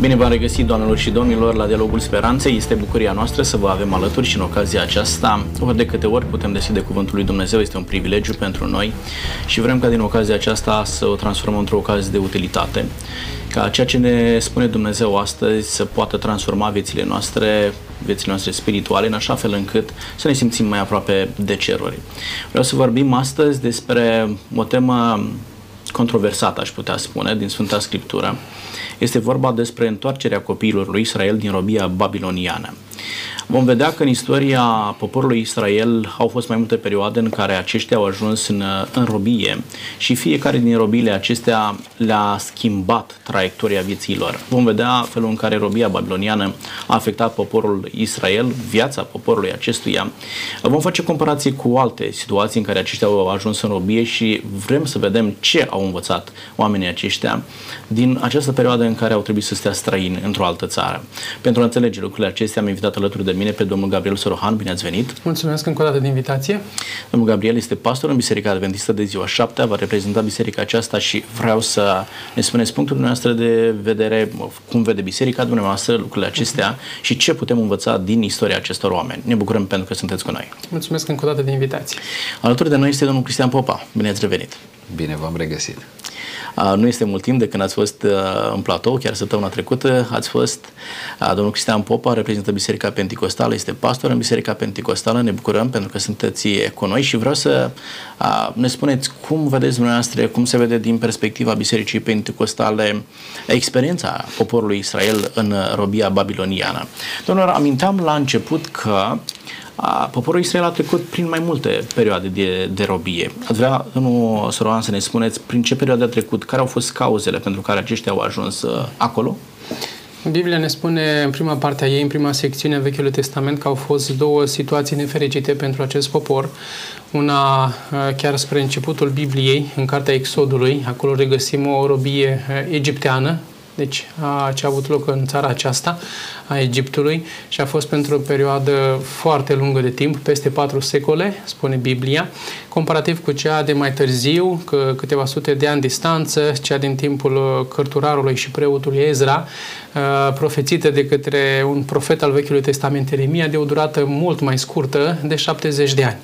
Bine v-am regăsit, doamnelor și domnilor, la Dialogul Speranței. Este bucuria noastră să vă avem alături și în ocazia aceasta, ori de câte ori putem deschide Cuvântul lui Dumnezeu, este un privilegiu pentru noi și vrem ca din ocazia aceasta să o transformăm într-o ocazie de utilitate. Ca ceea ce ne spune Dumnezeu astăzi să poată transforma viețile noastre, viețile noastre spirituale, în așa fel încât să ne simțim mai aproape de ceruri. Vreau să vorbim astăzi despre o temă controversată, aș putea spune, din Sfânta Scriptură. Este vorba despre întoarcerea copiilor lui Israel din robia babiloniană. Vom vedea că în istoria poporului Israel au fost mai multe perioade în care aceștia au ajuns în, în robie și fiecare din robiile acestea le-a schimbat traiectoria vieții lor. Vom vedea felul în care robia babiloniană a afectat poporul Israel, viața poporului acestuia. Vom face comparații cu alte situații în care aceștia au ajuns în robie și vrem să vedem ce au învățat oamenii aceștia din această perioadă în care au trebuit să stea străini într-o altă țară. Pentru a înțelege lucrurile acestea, am invitat alături de mine pe domnul Gabriel Sorohan. Bine ați venit! Mulțumesc încă o dată de invitație! Domnul Gabriel este pastor în Biserica Adventistă de ziua 7, va reprezenta biserica aceasta și vreau să ne spuneți punctul dumneavoastră de vedere, cum vede biserica dumneavoastră lucrurile acestea uh-huh. și ce putem învăța din istoria acestor oameni. Ne bucurăm pentru că sunteți cu noi. Mulțumesc încă o dată de invitație! Alături de noi este domnul Cristian Popa. Bine ați revenit! Bine v-am regăsit! Nu este mult timp de când ați fost în platou, chiar săptămâna trecută ați fost. Domnul Cristian Popa reprezintă Biserica Pentecostală, este pastor în Biserica Pentecostală. Ne bucurăm pentru că sunteți cu noi și vreau să ne spuneți cum vedeți dumneavoastră, cum se vede din perspectiva Bisericii Pentecostale experiența poporului Israel în robia babiloniană. Domnilor, aminteam la început că a, poporul Israel a trecut prin mai multe perioade de, de robie. Ați vrea, domnul Soroan, să ne spuneți prin ce perioade a trecut, care au fost cauzele pentru care aceștia au ajuns uh, acolo? Biblia ne spune în prima parte a ei, în prima secțiune a Vechiului Testament, că au fost două situații nefericite pentru acest popor. Una uh, chiar spre începutul Bibliei, în cartea Exodului, acolo regăsim o robie uh, egipteană, deci a, ce a avut loc în țara aceasta a Egiptului și a fost pentru o perioadă foarte lungă de timp, peste patru secole, spune Biblia, comparativ cu cea de mai târziu, că câteva sute de ani distanță, cea din timpul cărturarului și preotului Ezra, profețită de către un profet al Vechiului Testament, Eremia, de o durată mult mai scurtă, de 70 de ani.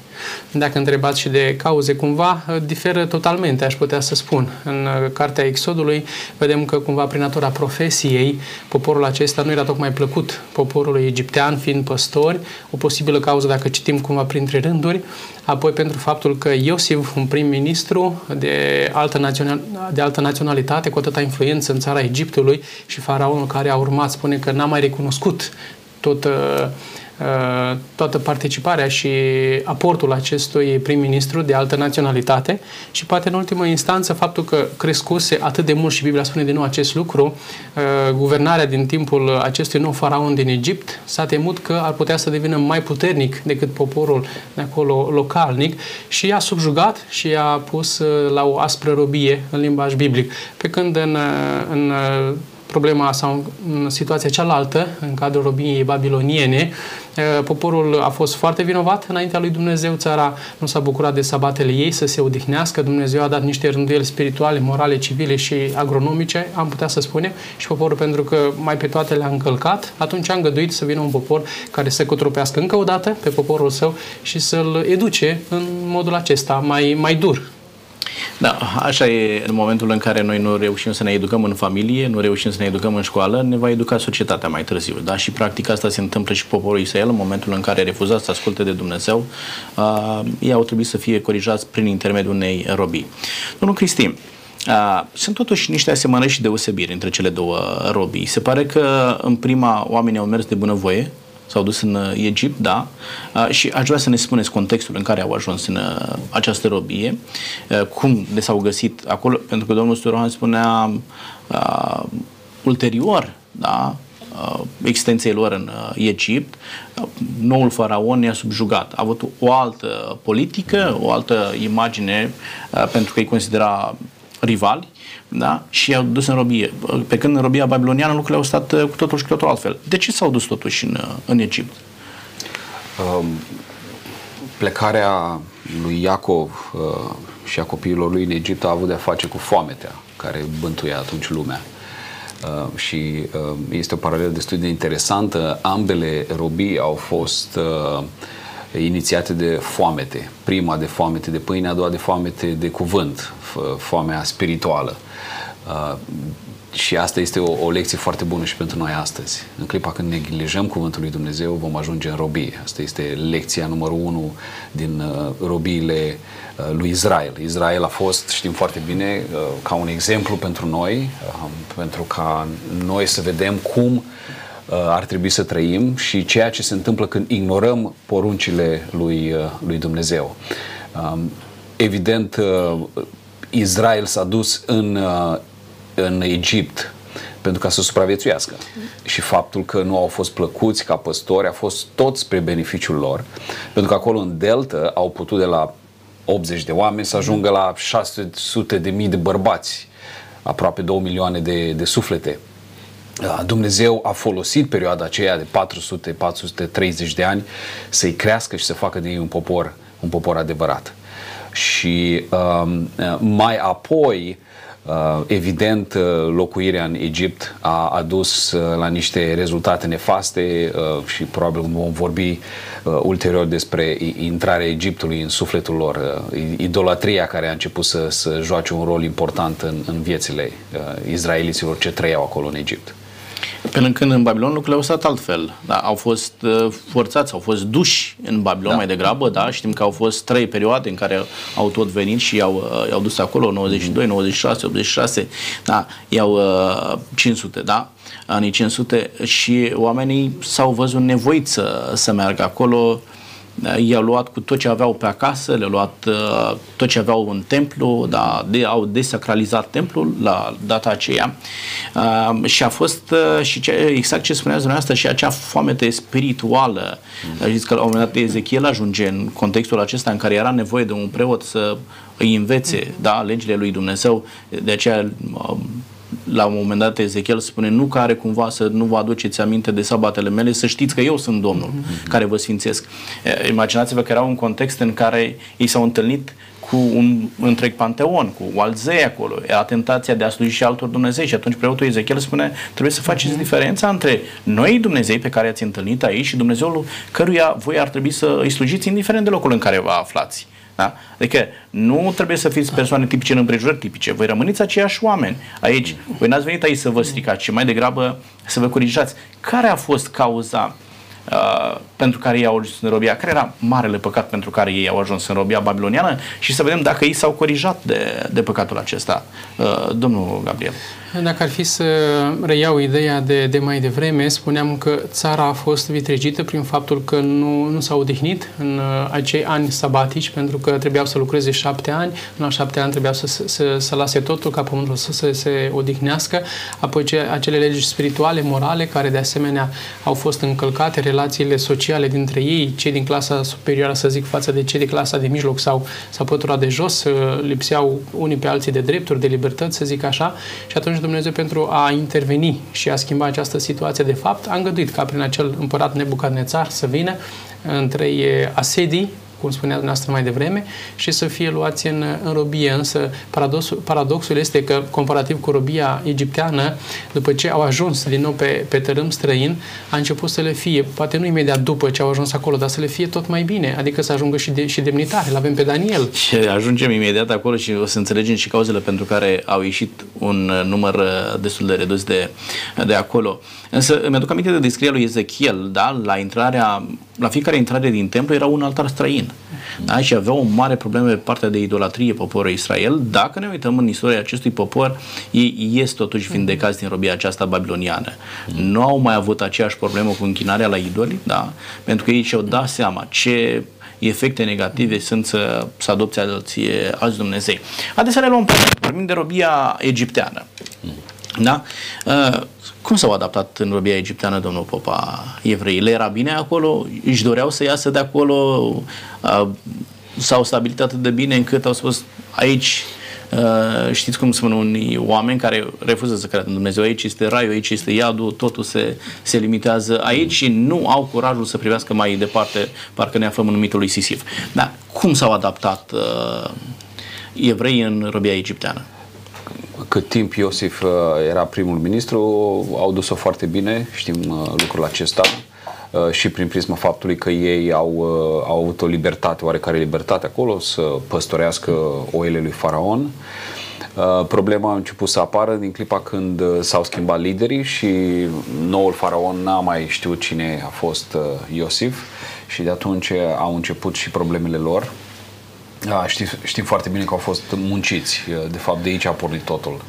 Dacă întrebați și de cauze cumva, diferă totalmente, aș putea să spun. În cartea Exodului vedem că cumva prin natura profesiei, poporul acesta nu era tocmai plăcut poporului egiptean, fiind păstori, o posibilă cauză dacă citim cumva printre rânduri, apoi pentru faptul că Iosif, un prim-ministru de altă, național, de altă naționalitate, cu atâta influență în țara Egiptului și faraonul care a urmat spune că n-a mai recunoscut tot uh, Uh, toată participarea și aportul acestui prim-ministru de altă naționalitate și poate în ultimă instanță faptul că crescuse atât de mult și Biblia spune din nou acest lucru, uh, guvernarea din timpul acestui nou faraon din Egipt s-a temut că ar putea să devină mai puternic decât poporul de acolo localnic și i-a subjugat și i-a pus uh, la o aspră robie în limbaj biblic. Pe când în, în problema sau în situația cealaltă, în cadrul robiei babiloniene, poporul a fost foarte vinovat înaintea lui Dumnezeu, țara nu s-a bucurat de sabatele ei să se odihnească, Dumnezeu a dat niște rânduieli spirituale, morale, civile și agronomice, am putea să spunem, și poporul pentru că mai pe toate le-a încălcat, atunci a îngăduit să vină un popor care să cotropească încă o dată pe poporul său și să-l educe în modul acesta mai, mai dur, da, așa e în momentul în care noi nu reușim să ne educăm în familie, nu reușim să ne educăm în școală, ne va educa societatea mai târziu. Da? Și practic asta se întâmplă și poporul Israel în momentul în care refuză să asculte de Dumnezeu, uh, ei au trebuit să fie corijați prin intermediul unei robii. Domnul Cristin, Uh, sunt totuși niște asemănări și deosebiri între cele două robii. Se pare că în prima oamenii au mers de bunăvoie, s-au dus în uh, Egipt, da, uh, și aș vrea să ne spuneți contextul în care au ajuns în uh, această robie, cum de s-au găsit acolo, pentru că domnul Sturohan spunea uh, ulterior, da, existenței lor în Egipt, noul faraon ne-a subjugat. A avut o altă politică, o altă imagine, pentru că îi considera rivali da? și i-au dus în robie. Pe când în robia babiloniană lucrurile au stat uh, cu totul și cu totul altfel. De ce s-au dus totuși în, uh, în Egipt? Um, plecarea lui Iacov uh, și a copiilor lui în Egipt a avut de-a face cu foametea care bântuia atunci lumea. Uh, și uh, este o paralelă destul de interesantă. Ambele robii au fost uh, inițiate de foamete. Prima de foamete de pâine, a doua de foamete de cuvânt, foamea spirituală. Uh, și asta este o, o lecție foarte bună și pentru noi astăzi. În clipa când neglijăm Cuvântul lui Dumnezeu, vom ajunge în robie. Asta este lecția numărul unu din uh, robiile uh, lui Israel. Israel a fost, știm foarte bine, uh, ca un exemplu pentru noi, uh, pentru ca noi să vedem cum uh, ar trebui să trăim și ceea ce se întâmplă când ignorăm poruncile lui, uh, lui Dumnezeu. Uh, evident, uh, Israel s-a dus în uh, în Egipt pentru ca să supraviețuiască. Și faptul că nu au fost plăcuți ca păstori a fost tot spre beneficiul lor, pentru că acolo în Delta au putut de la 80 de oameni să ajungă la 600 de mii de bărbați, aproape 2 milioane de, de suflete. Dumnezeu a folosit perioada aceea de 400-430 de ani să-i crească și să facă din ei un popor, un popor adevărat. Și um, mai apoi Uh, evident, uh, locuirea în Egipt a adus uh, la niște rezultate nefaste și probabil vom vorbi ulterior despre intrarea Egiptului în sufletul lor, idolatria care a început să, să joace un rol important în, în viețile izraeliților ce trăiau acolo în Egipt. Până când în Babilon lucrurile au stat altfel. Da, au fost uh, forțați, au fost duși în Babilon da. mai degrabă, da, știm că au fost trei perioade în care au tot venit și i-au, uh, i-au dus acolo, 92, 96, 86, da, i-au uh, 500, da, anii 500 și oamenii s-au văzut nevoiți să, să meargă acolo i-au luat cu tot ce aveau pe acasă, le-au luat uh, tot ce aveau în templu, da, de, au desacralizat templul la data aceea uh, și a fost uh, și ce, exact ce spuneați dumneavoastră și acea foamete spirituală. Mm. Știți că la un moment dat Ezechiel ajunge în contextul acesta în care era nevoie de un preot să îi învețe mm. da, legile lui Dumnezeu, de aceea uh, la un moment dat Ezechiel spune nu care cumva să nu vă aduceți aminte de sabatele mele, să știți că eu sunt Domnul mm-hmm. care vă sfințesc. Imaginați-vă că era un context în care ei s-au întâlnit cu un întreg panteon, cu alzei acolo, era tentația de a sluji și altor Dumnezei și atunci preotul Ezechiel spune trebuie să faceți mm-hmm. diferența între noi Dumnezei pe care ați întâlnit aici și Dumnezeul căruia voi ar trebui să îi slujiți indiferent de locul în care vă aflați. Da? Adică nu trebuie să fiți persoane tipice în împrejurări tipice. Voi rămâniți aceiași oameni aici. Voi n-ați venit aici să vă stricați, ci mai degrabă să vă corijați. Care a fost cauza uh, pentru care ei au ajuns în robia? Care era marele păcat pentru care ei au ajuns în robia babiloniană? Și să vedem dacă ei s-au corijat de, de păcatul acesta. Uh, domnul Gabriel. Dacă ar fi să reiau ideea de, de mai devreme, spuneam că țara a fost vitregită prin faptul că nu, nu s-a odihnit în uh, acei ani sabatici, pentru că trebuiau să lucreze șapte ani, în al șapte ani trebuiau să, să, să lase totul ca pământul să, să se odihnească, apoi ce, acele legi spirituale, morale, care de asemenea au fost încălcate, relațiile sociale dintre ei, cei din clasa superioară, să zic, față de cei din clasa de mijloc sau, sau pătura de jos, uh, lipseau unii pe alții de drepturi, de libertăți, să zic așa, și atunci Dumnezeu pentru a interveni și a schimba această situație de fapt, a îngăduit ca prin acel împărat Nebucadnețar să vină în trei asedii cum spunea dumneavoastră mai devreme, și să fie luați în, în robie. Însă paradoxul, paradoxul este că, comparativ cu robia egipteană, după ce au ajuns din nou pe, pe tărâm străin, a început să le fie, poate nu imediat după ce au ajuns acolo, dar să le fie tot mai bine, adică să ajungă și, de, și demnitare. Îl avem pe Daniel. Și ajungem imediat acolo și o să înțelegem și cauzele pentru care au ieșit un număr uh, destul de redus de, de acolo. Însă mi-aduc aminte de descrierea lui Ezechiel, da? la intrarea, la fiecare intrare din templu era un altar străin. Da? Și avea o mare problemă pe partea de idolatrie poporul Israel. Dacă ne uităm în istoria acestui popor, ei ies totuși vindecați din robia aceasta babiloniană. Nu au mai avut aceeași problemă cu închinarea la idoli, da? pentru că ei și-au dat seama ce efecte negative sunt să, să adopte alții alți Dumnezei. Haideți să le luăm pe vorbim de robia egipteană. Da? Uh, cum s-au adaptat în robia egipteană, domnul Popa, evreii? Le era bine acolo? Își doreau să iasă de acolo? Uh, s-au stabilit atât de bine încât au spus aici Uh, știți cum spun unii oameni care refuză să creadă în Dumnezeu, aici este raiul, aici este iadul, totul se, se limitează aici și nu au curajul să privească mai departe, parcă ne aflăm în mitul lui Sisif. Dar cum s-au adaptat uh, evreii în robia egipteană? Cât timp Iosif uh, era primul ministru, au dus-o foarte bine, știm uh, lucrul acesta uh, și prin prisma faptului că ei au, au avut o libertate, oarecare libertate acolo să păstorească oile lui Faraon. Problema a început să apară din clipa când s-au schimbat liderii și noul faraon n-a mai știut cine a fost Iosif și de atunci au început și problemele lor da, știm, știm foarte bine că au fost munciți. De fapt, de aici a pornit totul.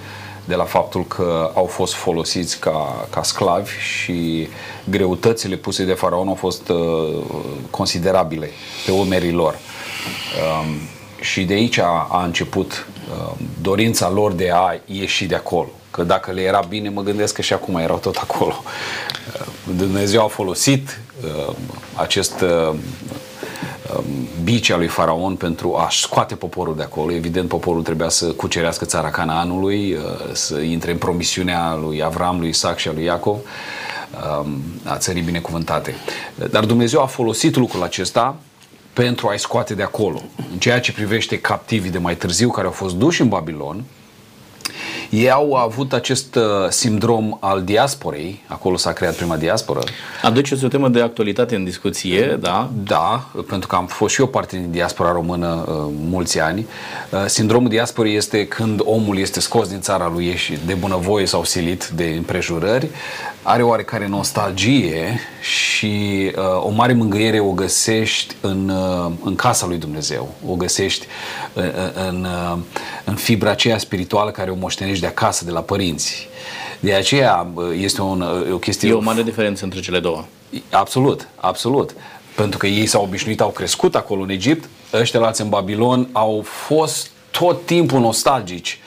De la faptul că au fost folosiți ca, ca sclavi și greutățile puse de faraon au fost uh, considerabile pe umerii lor. Um, și de aici a, a început uh, dorința lor de a ieși de acolo. Că dacă le era bine, mă gândesc că și acum erau tot acolo. Uh, Dumnezeu a folosit uh, acest uh, Um, bicea lui Faraon pentru a scoate poporul de acolo. Evident, poporul trebuia să cucerească țara Canaanului, uh, să intre în promisiunea lui Avram, lui Isaac și a lui Iacov, um, a țării binecuvântate. Dar Dumnezeu a folosit lucrul acesta pentru a-i scoate de acolo. În ceea ce privește captivii de mai târziu care au fost duși în Babilon, ei au avut acest uh, sindrom al diasporei, acolo s-a creat prima diasporă. Aduceți o temă de actualitate în discuție, da? Da, pentru că am fost și eu parte din diaspora română uh, mulți ani. Uh, sindromul diasporei este când omul este scos din țara lui și de bunăvoie sau silit de împrejurări, are oarecare nostalgie și uh, o mare mângâiere o găsești în, uh, în casa lui Dumnezeu. O găsești uh, uh în, uh, în fibra aceea spirituală care o moștenești de acasă, de la părinți. De aceea uh, este un, uh, o chestie... E o mare diferență între cele două. Absolut, absolut. Pentru că ei s-au obișnuit, au crescut acolo în Egipt, ăștia lați în Babilon au fost tot timpul nostalgici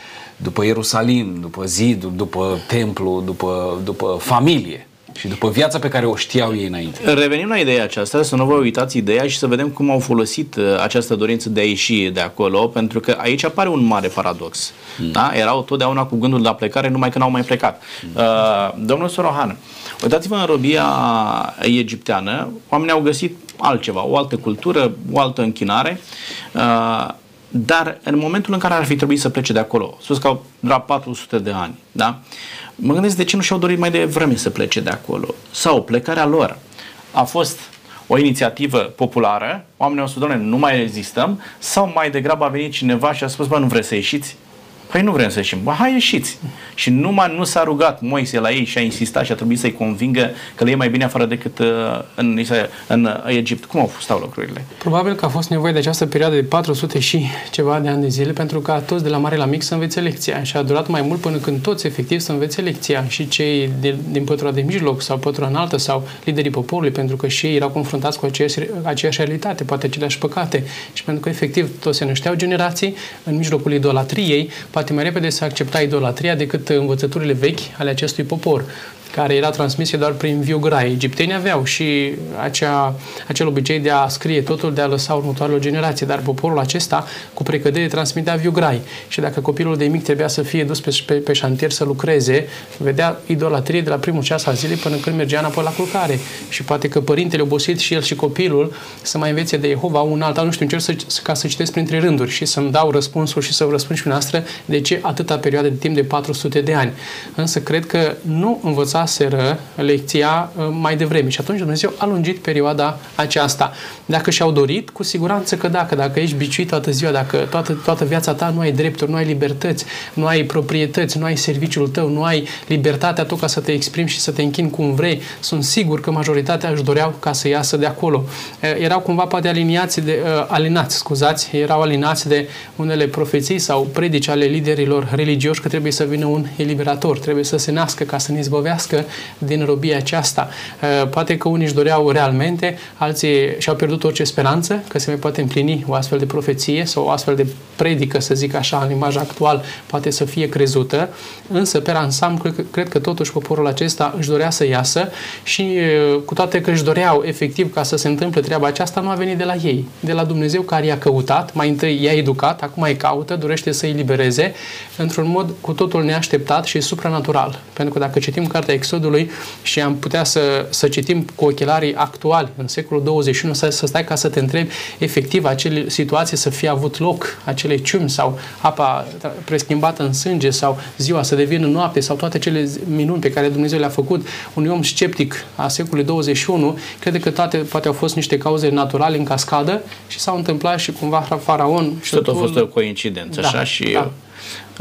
după Ierusalim, după zidul, după templu, după, după familie și după viața pe care o știau ei înainte. Revenim la ideea aceasta, să nu vă uitați ideea și să vedem cum au folosit uh, această dorință de a ieși de acolo, pentru că aici apare un mare paradox. Mm. Da? Erau totdeauna cu gândul de a plecare, numai când au mai plecat. Mm. Uh, domnul Sorohan, uitați-vă în robia egipteană, oamenii au găsit altceva, o altă cultură, o altă închinare. Uh, dar în momentul în care ar fi trebuit să plece de acolo, sus că au la 400 de ani, da? Mă gândesc de ce nu și-au dorit mai devreme să plece de acolo. Sau plecarea lor a fost o inițiativă populară, oamenii au spus, doamne, nu mai rezistăm, sau mai degrabă a venit cineva și a spus, bă, nu vreți să ieșiți? Păi nu vrem să ieșim. Bă, hai ieșiți. Și numai nu s-a rugat Moise la ei și a insistat și a trebuit să-i convingă că le e mai bine afară decât uh, în, în uh, Egipt. Cum au stau lucrurile? Probabil că a fost nevoie de această perioadă de 400 și ceva de ani de zile pentru ca toți de la mare la mic să învețe lecția. Și a durat mai mult până când toți efectiv să învețe lecția. Și cei de, din pătura de mijloc sau pătura înaltă sau liderii poporului, pentru că și ei erau confruntați cu aceeași, aceeași realitate, poate aceleași păcate. Și pentru că efectiv toți se nășteau generații în mijlocul idolatriei, poate mai repede să accepta idolatria decât învățăturile vechi ale acestui popor care era transmisie doar prin viu grai. Egiptenii aveau și acea, acel obicei de a scrie totul, de a lăsa următoarele generații, dar poporul acesta cu precădere transmitea viu grai. Și dacă copilul de mic trebuia să fie dus pe, pe, pe șantier să lucreze, vedea idolatrie de la primul ceas al zilei până când mergea înapoi la culcare. Și poate că părintele obosit și el și copilul să mai învețe de Jehova un alt, nu știu, încerc să, ca să citesc printre rânduri și să-mi dau răspunsul și să vă răspund și noastră de ce atâta perioadă de timp de 400 de ani. Însă cred că nu învăța învățaseră lecția uh, mai devreme și atunci Dumnezeu a lungit perioada aceasta. Dacă și-au dorit, cu siguranță că dacă, dacă ești biciuit toată ziua, dacă toată, toată viața ta nu ai drepturi, nu ai libertăți, nu ai proprietăți, nu ai serviciul tău, nu ai libertatea tu ca să te exprimi și să te închini cum vrei, sunt sigur că majoritatea își doreau ca să iasă de acolo. Uh, erau cumva poate aliniați de, uh, alinați, scuzați, erau alinați de unele profeții sau predici ale liderilor religioși că trebuie să vină un eliberator, trebuie să se nască ca să ne izbăvească iasă din robia aceasta. Uh, poate că unii își doreau realmente, alții și-au pierdut orice speranță că se mai poate împlini o astfel de profeție sau o astfel de predică, să zic așa, în imaj actual, poate să fie crezută, însă, pe ansamblu, cred, cred că totuși poporul acesta își dorea să iasă și uh, cu toate că își doreau efectiv ca să se întâmple treaba aceasta, nu a venit de la ei, de la Dumnezeu care i-a căutat, mai întâi i-a educat, acum îi caută, dorește să îi libereze într-un mod cu totul neașteptat și supranatural. Pentru că dacă citim cartea Exodului și am putea să, să citim cu ochelarii actuali în secolul 21, să, să stai ca să te întrebi efectiv acele situații să fie avut loc, acele ciumi sau apa preschimbată în sânge sau ziua să devină noapte sau toate cele minuni pe care Dumnezeu le-a făcut. Unui om sceptic a secolului 21, crede că toate poate au fost niște cauze naturale în cascadă și s-au întâmplat și cumva faraon și tot a fost o coincidență, da, așa, și da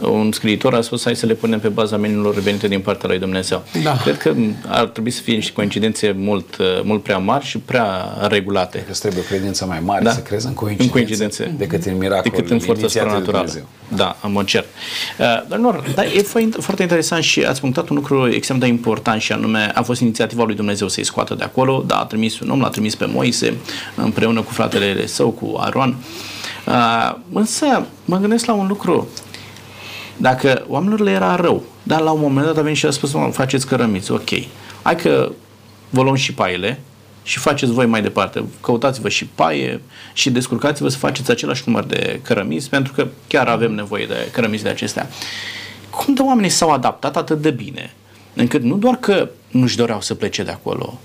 un scriitor a spus hai să le punem pe baza menilor venite din partea lui Dumnezeu. Da. Cred că ar trebui să fie niște coincidențe mult, mult prea mari și prea regulate. Că trebuie o credință mai mare da. să crezi în coincidențe, în coincidențe decât în miracol, decât în forța supranaturală. Da, am cer. Uh, dar, nu, dar e foarte interesant și ați punctat un lucru extrem de important și anume a fost inițiativa lui Dumnezeu să-i scoată de acolo. Da, a trimis un om, l-a trimis pe Moise împreună cu fratele său, cu Aron. Uh, însă mă gândesc la un lucru. Dacă oamenilor le era rău, dar la un moment dat a venit și a spus, faceți cărămiți, ok. Hai că vă luăm și paiele și faceți voi mai departe. Căutați-vă și paie și descurcați-vă să faceți același număr de cărămiți, pentru că chiar avem nevoie de cărămiți de acestea. Cum de oamenii s-au adaptat atât de bine, încât nu doar că nu-și doreau să plece de acolo,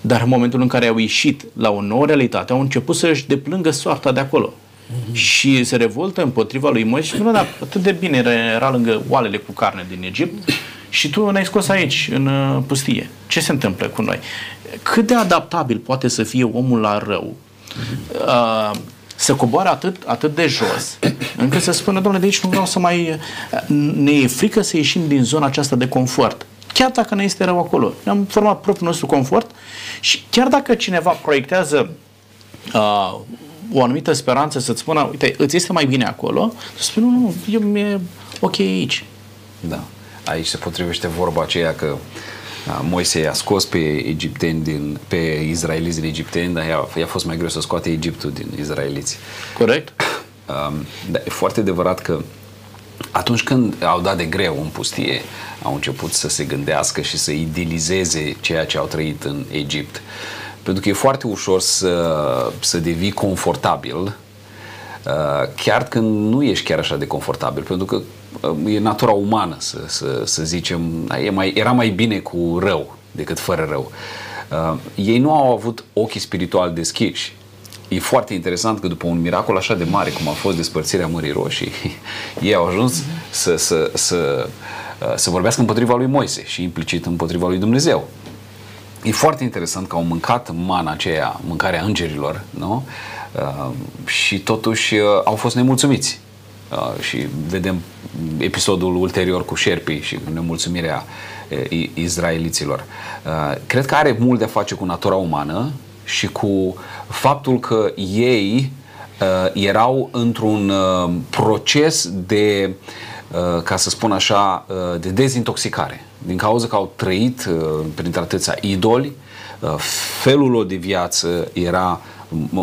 dar în momentul în care au ieșit la o nouă realitate, au început să-și deplângă soarta de acolo mm-hmm. și se revoltă împotriva lui Moise și spune, da, atât de bine era lângă oalele cu carne din Egipt și tu ne-ai scos aici, în uh, pustie. Ce se întâmplă cu noi? Cât de adaptabil poate să fie omul la rău? Mm-hmm. Uh, să coboare atât, atât de jos, încât să spună, domnule, de aici nu vreau să mai... Ne e frică să ieșim din zona aceasta de confort. Chiar dacă ne este rău acolo. Ne-am format propriul nostru confort și chiar dacă cineva proiectează uh, o anumită speranță să-ți spună, uite, îți este mai bine acolo, să spui, nu, nu, eu mi-e ok aici. Da. Aici se potrivește vorba aceea că Moise i-a scos pe egipteni din, pe izraeliți din egipteni, dar i-a, i-a fost mai greu să scoate Egiptul din izraeliți. Corect. Um, dar e foarte adevărat că atunci când au dat de greu în pustie, au început să se gândească și să idilizeze ceea ce au trăit în Egipt. Uh, pentru că e foarte ușor să, să devii confortabil uh, chiar când nu ești chiar așa de confortabil, pentru că uh, e natura umană să, să, să zicem, e mai, era mai bine cu rău decât fără rău. Uh, ei nu au avut ochii spirituali deschiși. E foarte interesant că după un miracol așa de mare cum a fost despărțirea Mării Roșii, ei au ajuns să, să, să, să vorbească împotriva lui Moise și implicit împotriva lui Dumnezeu e foarte interesant că au mâncat mana aceea, mâncarea îngerilor, nu? Uh, și totuși uh, au fost nemulțumiți. Uh, și vedem episodul ulterior cu șerpii și nemulțumirea uh, izraeliților. Uh, cred că are mult de a face cu natura umană și cu faptul că ei uh, erau într-un uh, proces de, uh, ca să spun așa, uh, de dezintoxicare din cauza că au trăit uh, printre atâția idoli, uh, felul lor de viață era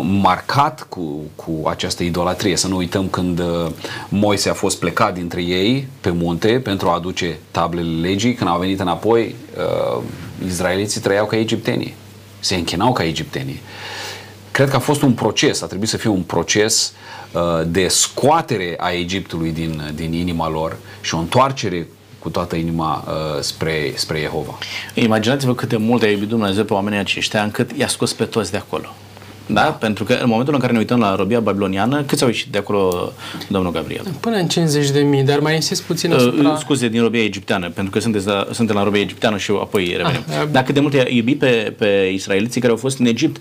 marcat cu, cu această idolatrie. Să nu uităm când uh, Moise a fost plecat dintre ei pe munte pentru a aduce tablele legii, când au venit înapoi, uh, izraeliții trăiau ca egiptenii. Se închinau ca egiptenii. Cred că a fost un proces, a trebuit să fie un proces uh, de scoatere a Egiptului din, din inima lor și o întoarcere cu toată inima uh, spre, spre Jehova. Imaginați-vă cât de mult a iubit Dumnezeu pe oamenii aceștia încât i-a scos pe toți de acolo. Da? da? Pentru că în momentul în care ne uităm la robia babiloniană, câți au ieșit de acolo, domnul Gabriel? Până în 50 de mii, dar mai insist puțin uh, asupra... Uh, scuze, din robia egipteană, pentru că sunteți la, suntem la robia egipteană și apoi revenim. Ah, Dacă de mult i-a iubit pe, pe israeliții care au fost în Egipt,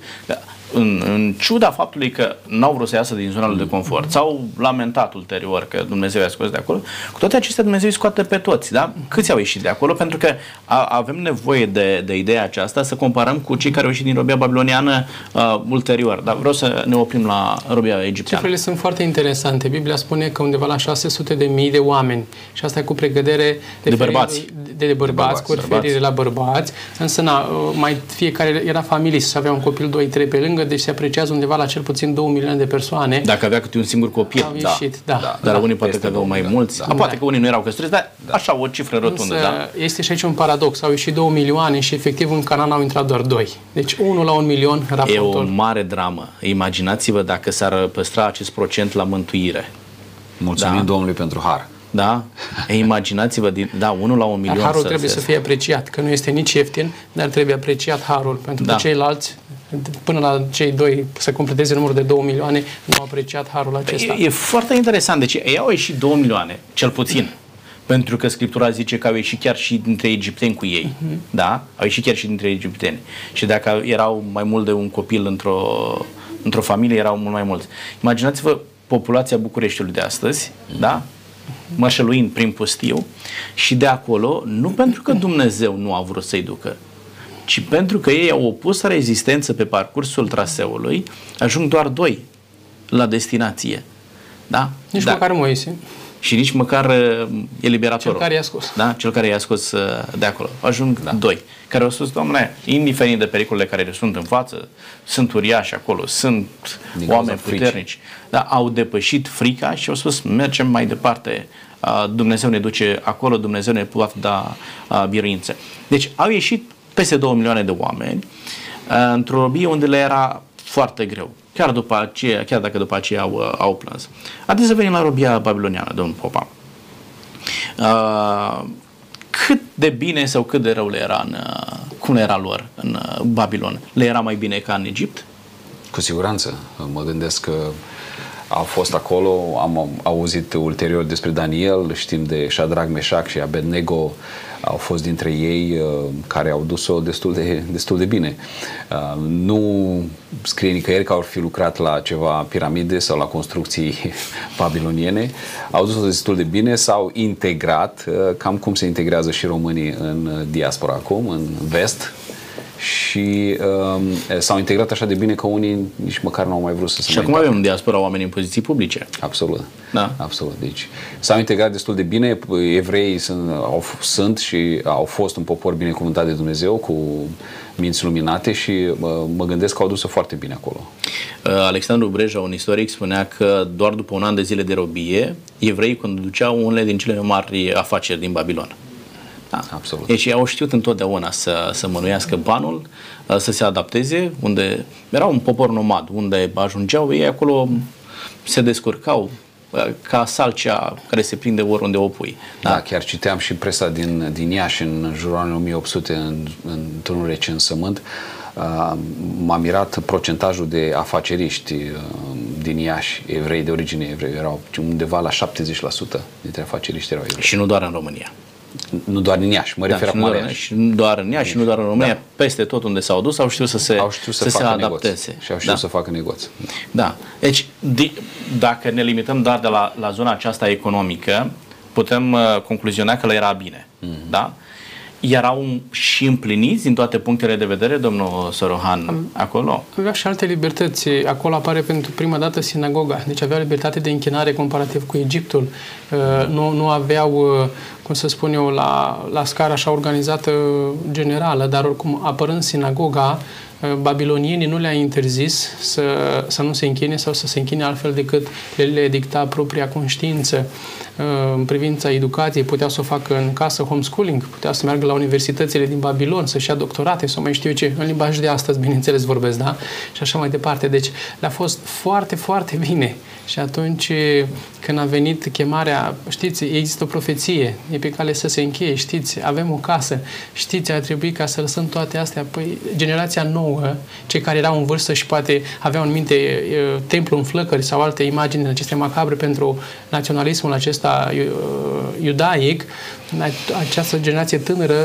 în, în ciuda faptului că n-au vrut să iasă din zona de confort, s-au lamentat ulterior că Dumnezeu i-a scos de acolo, cu toate acestea Dumnezeu îi scoate pe toți, da? Câți au ieșit de acolo? Pentru că a, avem nevoie de, de ideea aceasta să comparăm cu cei care au ieșit din robia babiloniană uh, ulterior. Dar vreau să ne oprim la robia egipteană. Cifrele sunt foarte interesante. Biblia spune că undeva la 600 de mii de oameni și asta e cu pregădere de, de bărbați. De, de bărbați, cu referire la bărbați, însă na, uh, mai fiecare era familie și avea un copil 2-3 pe lângă, deci se apreciază undeva la cel puțin 2 milioane de persoane. Dacă avea câte un singur copil. Au da. ieșit, da. da. Dar da. unii poate că aveau mai da. mulți. Da. Poate că unii nu erau căsătoriți, dar da. așa o cifră rotundă. Însă, da? Este și aici un paradox. Au ieșit 2 milioane și efectiv în Canaan au intrat doar 2. Deci 1 la 1 milion raportor. E o mare dramă. Imaginați-vă dacă s-ar păstra acest procent la mântuire. Mulțumim da. Domnului pentru har. Da? E, imaginați-vă, da, unul la un milion. Harul să trebuie să fie apreciat, că nu este nici ieftin, dar trebuie apreciat harul, pentru da. că ceilalți până la cei doi să completeze numărul de 2 milioane, nu au apreciat harul acesta. E, e foarte interesant. Deci ei au ieșit 2 milioane, cel puțin. Pentru că Scriptura zice că au ieșit chiar și dintre egipteni cu ei. Uh-huh. Da? Au ieșit chiar și dintre egipteni. Și dacă erau mai mult de un copil într-o, într-o familie, erau mult mai mulți. Imaginați-vă populația Bucureștiului de astăzi, uh-huh. da? Mășăluind prin pustiu și de acolo, nu pentru că Dumnezeu nu a vrut să-i ducă, ci pentru că ei au opus rezistență pe parcursul traseului, ajung doar doi la destinație. Da? Nici da. măcar Moise. Și nici măcar uh, eliberatorul. Cel care i-a scos. Da? Cel care i-a scos uh, de acolo. Ajung da. doi. Care au spus, domnule, indiferent de pericolele care le sunt în față, sunt uriași acolo, sunt Din oameni puternici. Da, au depășit frica și au spus, mergem mai departe. Uh, Dumnezeu ne duce acolo, Dumnezeu ne poate da biruințe. Deci au ieșit peste 2 milioane de oameni uh, într-o robie unde le era foarte greu. Chiar, după aceea, chiar dacă după aceea au, uh, au plâns. Haideți să venim la robia babiloniană, domnul Popa. Uh, cât de bine sau cât de rău le era în, uh, cum le era lor în Babilon? Le era mai bine ca în Egipt? Cu siguranță. Mă gândesc că au fost acolo, am auzit ulterior despre Daniel, știm de Shadrach, Meshach și Abednego, au fost dintre ei uh, care au dus-o destul de, destul de bine. Uh, nu scrie nicăieri că au fi lucrat la ceva piramide sau la construcții babiloniene. Au dus-o destul de bine, s-au integrat, uh, cam cum se integrează și românii în diaspora acum, în vest, și um, s-au integrat așa de bine că unii nici măcar nu au mai vrut să se Și acum avem în diaspora oameni în poziții publice. Absolut. Da. Absolut. Deci s-au integrat destul de bine. Evreii sunt, au, sunt și au fost un popor binecuvântat de Dumnezeu cu minți luminate și mă, mă gândesc că au dus-o foarte bine acolo. Uh, Alexandru Breja, un istoric, spunea că doar după un an de zile de robie, evreii conduceau unele din cele mai mari afaceri din Babilon. Da. Absolut. Deci ei au știut întotdeauna să, să mănuiască banul, uh, să se adapteze, unde era un popor nomad, unde ajungeau ei acolo se descurcau uh, ca salcea care se prinde oriunde o pui. Da, da chiar citeam și presa din, din Iași în jurul anului 1800 în, într-un recensământ. Uh, m-a mirat procentajul de afaceriști uh, din Iași, evrei de origine evrei, erau undeva la 70% dintre afaceriști erau evrei. Și nu doar în România. Nu doar în Iași, mă da, refer acum la Iași. Și nu doar în Iași, și nu doar în România, da. peste tot unde s-au dus, au știut să se, au știut să, să se adapteze. Negoț. Și au știut da. să facă negoți. Da. Deci, de, dacă ne limităm doar de la, la zona aceasta economică, putem uh, concluziona că le era bine. Mm-hmm. Da? Erau și împliniți din toate punctele de vedere, domnul Sorohan, Am, acolo? Avea și alte libertăți. Acolo apare pentru prima dată sinagoga. Deci avea libertate de închinare comparativ cu Egiptul. Uh, nu, nu aveau, uh, cum să spun eu, la, la scară așa organizată generală, dar oricum apărând sinagoga, uh, babilonienii nu le-a interzis să, să nu se închine sau să se închine altfel decât le, le dicta propria conștiință în privința educației, puteau să o facă în casă homeschooling, puteau să meargă la universitățile din Babilon, să-și ia doctorate sau mai știu eu ce, în limbaj de astăzi, bineînțeles, vorbesc, da? Și așa mai departe. Deci le-a fost foarte, foarte bine. Și atunci când a venit chemarea, știți, există o profeție, e pe cale să se încheie, știți, avem o casă, știți, ar trebui ca să lăsăm toate astea. Păi, generația nouă, cei care erau în vârstă și poate aveau în minte e, templu în flăcări sau alte imagini din aceste macabre pentru naționalismul acesta iudaic, această generație tânără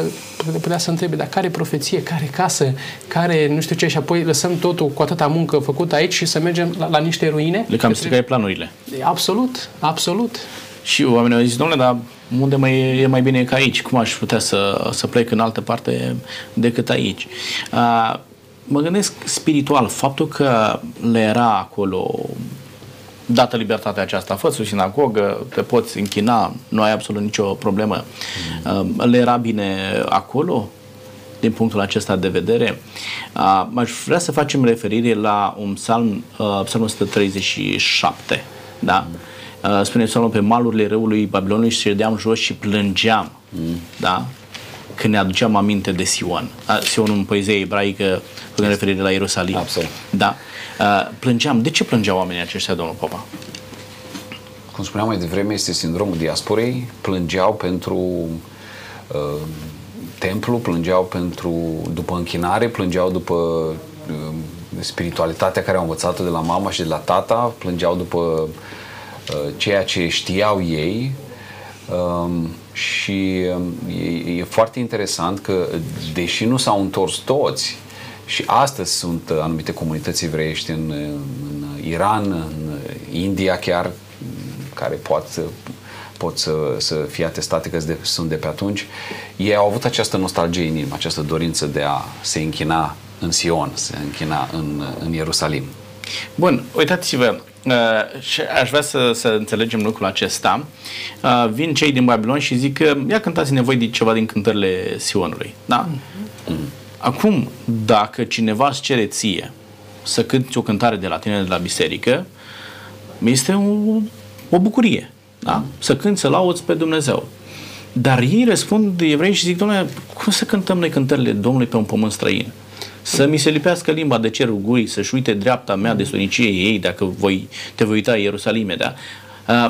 putea să întrebe, dar care profeție, care casă, care nu știu ce, și apoi lăsăm totul cu atâta muncă făcută aici și să mergem la, la niște ruine? Le cam stricai planurile. Absolut, absolut. Și oamenii au zis, domnule, dar unde mai e, e mai bine ca aici? Cum aș putea să, să plec în altă parte decât aici? Uh, mă gândesc spiritual, faptul că le era acolo dată libertatea aceasta, fă o sinagogă, te poți închina, nu ai absolut nicio problemă. Mm. Le era bine acolo? din punctul acesta de vedere. Uh, aș vrea să facem referire la un psalm, uh, psalmul 137, da? Uh, spune psalmul pe malurile râului Babilonului și ședeam jos și plângeam, mm. da? Când ne aduceam aminte de Sion. Uh, Sion în poezie ebraică, făcând referire la Ierusalim. Absolut. Da? Uh, plângeam. De ce plângeau oamenii aceștia, domnul Popa? cum spuneam mai devreme, este sindromul diasporei, plângeau pentru uh, templu, plângeau pentru, după închinare, plângeau după uh, spiritualitatea care au învățat-o de la mama și de la tata, plângeau după uh, ceea ce știau ei um, și um, e, e foarte interesant că, deși nu s-au întors toți, și astăzi sunt anumite comunități evreiești în, în Iran, în India chiar, care pot, pot să, să fie atestate că de, sunt de pe atunci, ei au avut această nostalgie în inimă, această dorință de a se închina în Sion, se închina în, în Ierusalim. Bun, uitați-vă, uh, și aș vrea să, să înțelegem lucrul acesta. Uh, vin cei din Babilon și zic că ia cântați nevoie de ceva din cântările Sionului. Da? Mm-hmm. Acum, dacă cineva îți cere ție să cânti o cântare de la tine de la biserică, este o, o bucurie. Da? Să cânti, să lauți pe Dumnezeu. Dar ei răspund evrei și zic, domnule, cum să cântăm noi cântările Domnului pe un pământ străin? Să mi se lipească limba de cerul gurii, să-și uite dreapta mea de sonicie ei, dacă voi, te voi uita Ierusalime, da?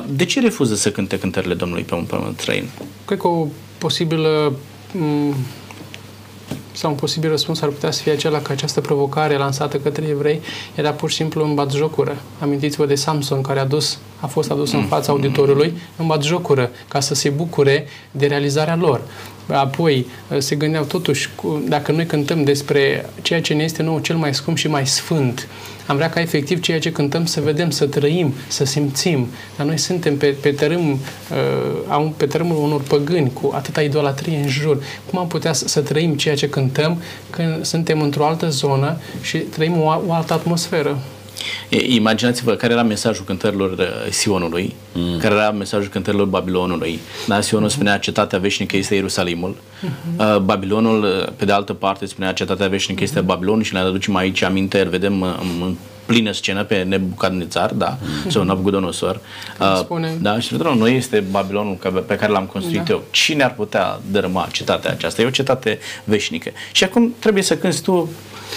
De ce refuză să cânte cântările Domnului pe un pământ străin? Cred că o posibilă sau un posibil răspuns ar putea să fie acela că această provocare lansată către evrei era pur și simplu în batjocură. Amintiți-vă de Samson care a, dus, a fost adus în fața auditorului în batjocură ca să se bucure de realizarea lor. Apoi se gândeau totuși, dacă noi cântăm despre ceea ce ne este nou cel mai scump și mai sfânt, am vrea ca efectiv ceea ce cântăm să vedem, să trăim, să simțim. Dar noi suntem pe, pe, tărâm, uh, pe tărâmul unor păgâni cu atâta idolatrie în jur. Cum am putea să, să trăim ceea ce cântăm când suntem într-o altă zonă și trăim o, o altă atmosferă? Imaginați-vă care era mesajul cântărilor uh, Sionului, mm. care era mesajul cântărilor Babilonului. Da, Sionul mm-hmm. spunea cetatea veșnică este Ierusalimul. Mm-hmm. Babilonul, uh, pe de altă parte, spunea cetatea veșnică mm-hmm. este Babilonul și ne aducem aici aminte, îl vedem în plină scenă pe Nebucadnețar, da, mm-hmm. sau Nabucodonosor. Uh, spune... Da, și vedem, noi este Babilonul pe care l-am construit da. eu. Cine ar putea dărâma cetatea aceasta? E o cetate veșnică. Și acum trebuie să cânti tu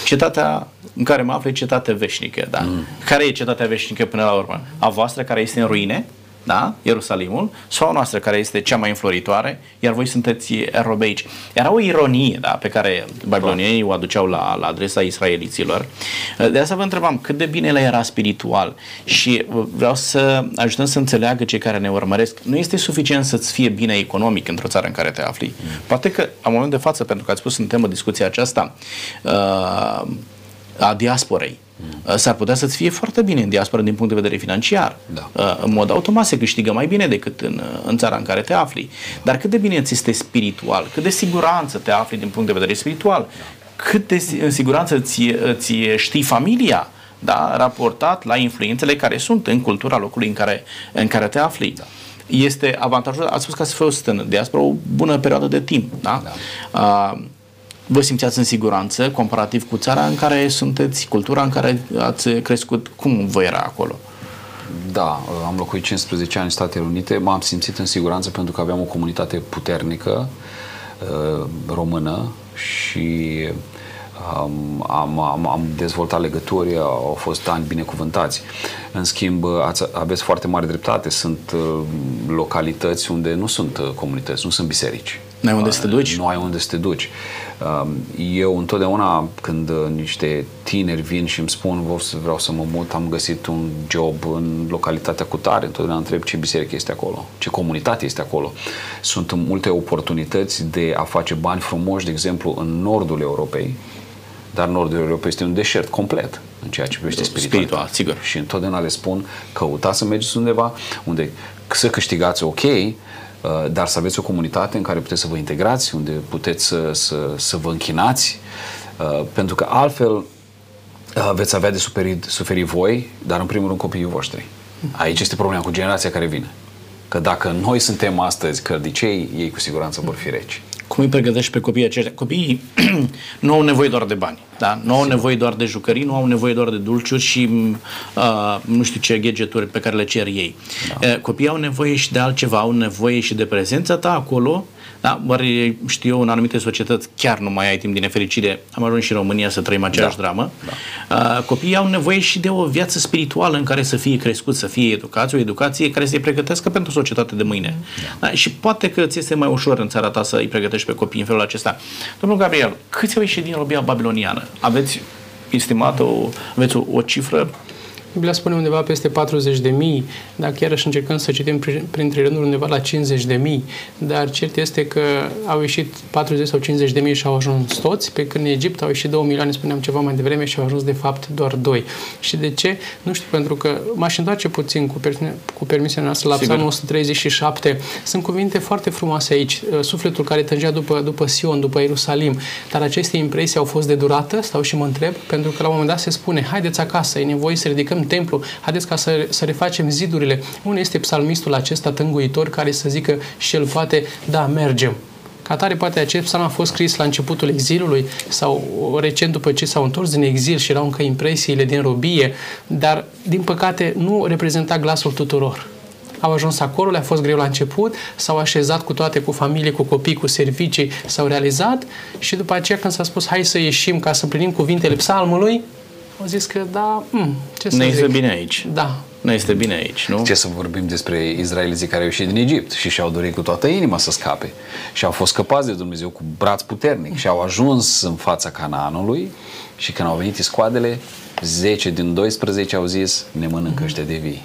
cetatea în care mă aflu e cetate veșnică, da? Mm. Care e cetatea veșnică până la urmă? A voastră care este în ruine, da? Ierusalimul, sau a noastră care este cea mai înfloritoare, iar voi sunteți robeici. Era o ironie, da, pe care babilonienii o aduceau la, la adresa israeliților. De asta vă întrebam, cât de bine el era spiritual și vreau să ajutăm să înțeleagă cei care ne urmăresc. Nu este suficient să-ți fie bine economic într-o țară în care te afli. Poate că, la moment de față, pentru că ați spus în temă discuția aceasta, uh, a diasporei. Mm. S-ar putea să-ți fie foarte bine în diaspora din punct de vedere financiar. Da. Uh, în mod automat se câștigă mai bine decât în, uh, în țara în care te afli. Dar cât de bine ți este spiritual, cât de siguranță te afli din punct de vedere spiritual, cât de în siguranță ți, ți știi familia, da, raportat la influențele care sunt în cultura locului în care, în care te afli. Da este avantajul, ați spus că ați fost în diaspora o bună perioadă de timp, da? da. Uh, vă simțeați în siguranță comparativ cu țara în care sunteți, cultura în care ați crescut? Cum vă era acolo? Da, am locuit 15 ani în Statele Unite, m-am simțit în siguranță pentru că aveam o comunitate puternică uh, română și um, am, am, am dezvoltat legături, au fost ani binecuvântați. În schimb, ați, aveți foarte mare dreptate, sunt uh, localități unde nu sunt uh, comunități, nu sunt biserici. Nu ai unde să te duci? Nu ai unde să te duci. Um, eu întotdeauna când uh, niște tineri vin și îmi spun vreau să mă mut, am găsit un job în localitatea cu tare, întotdeauna întreb ce biserică este acolo, ce comunitate este acolo. Sunt multe oportunități de a face bani frumoși, de exemplu, în nordul Europei, dar nordul Europei este un deșert complet în ceea ce privește spiritual. Spiritual, sigur. Și întotdeauna le spun, căutați să mergeți undeva unde să câștigați ok, Uh, dar să aveți o comunitate în care puteți să vă integrați, unde puteți să, să, să vă închinați, uh, pentru că altfel uh, veți avea de suferit, suferit voi, dar în primul rând copiii voștri. Aici este problema cu generația care vine. Că dacă noi suntem astăzi cărdicei, ei cu siguranță vor fi reci cum îi pregătești pe copiii aceștia. Copiii nu au nevoie doar de bani, da? nu au nevoie doar de jucării, nu au nevoie doar de dulciuri și uh, nu știu ce gadgeturi pe care le cer ei. Da. Uh, copiii au nevoie și de altceva, au nevoie și de prezența ta acolo, Da? Ori știu eu, în anumite societăți chiar nu mai ai timp din nefericire. Am ajuns și în România să trăim aceeași da. dramă. Da. Copiii au nevoie și de o viață spirituală în care să fie crescut, să fie educați, o educație care să-i pregătească pentru societatea de mâine. Da. Da? Și poate că ți este mai ușor în țara ta să îi pregătești pe copii în felul acesta. Domnul Gabriel, câți au ieșit din robia babiloniană? Aveți estimat o, aveți o, o cifră Biblia spune undeva peste 40 de mii, dar chiar și încercăm să citim printre rânduri undeva la 50 de mii, dar cert este că au ieșit 40 sau 50 de mii și au ajuns toți, pe când în Egipt au ieșit 2 milioane, spuneam ceva mai devreme, și au ajuns de fapt doar 2. Și de ce? Nu știu, pentru că m-aș întoarce puțin cu, per- cu permisiunea noastră la Psalmul 137. Sunt cuvinte foarte frumoase aici, uh, sufletul care tângea după, după Sion, după Ierusalim, dar aceste impresii au fost de durată, stau și mă întreb, pentru că la un moment dat se spune, haideți acasă, e nevoie să ridicăm templu, haideți ca să, să refacem zidurile. Unde este psalmistul acesta tânguitor care să zică și el poate, da, mergem. Ca tare, poate acest psalm a fost scris la începutul exilului sau recent după ce s-au întors din exil și erau încă impresiile din robie, dar, din păcate, nu reprezenta glasul tuturor au ajuns acolo, le-a fost greu la început, s-au așezat cu toate, cu familie, cu copii, cu servicii, s-au realizat și după aceea când s-a spus hai să ieșim ca să plinim cuvintele psalmului, au zis că da, hmm, ce să Ne zic? este bine aici. Da. Ne este bine aici, nu? Ce să vorbim despre izraeliții care au ieșit din Egipt și și-au dorit cu toată inima să scape. Și au fost scăpați de Dumnezeu cu braț puternic și au ajuns în fața Canaanului și când au venit iscoadele, 10 din 12 au zis, ne mănâncă ăștia de vii.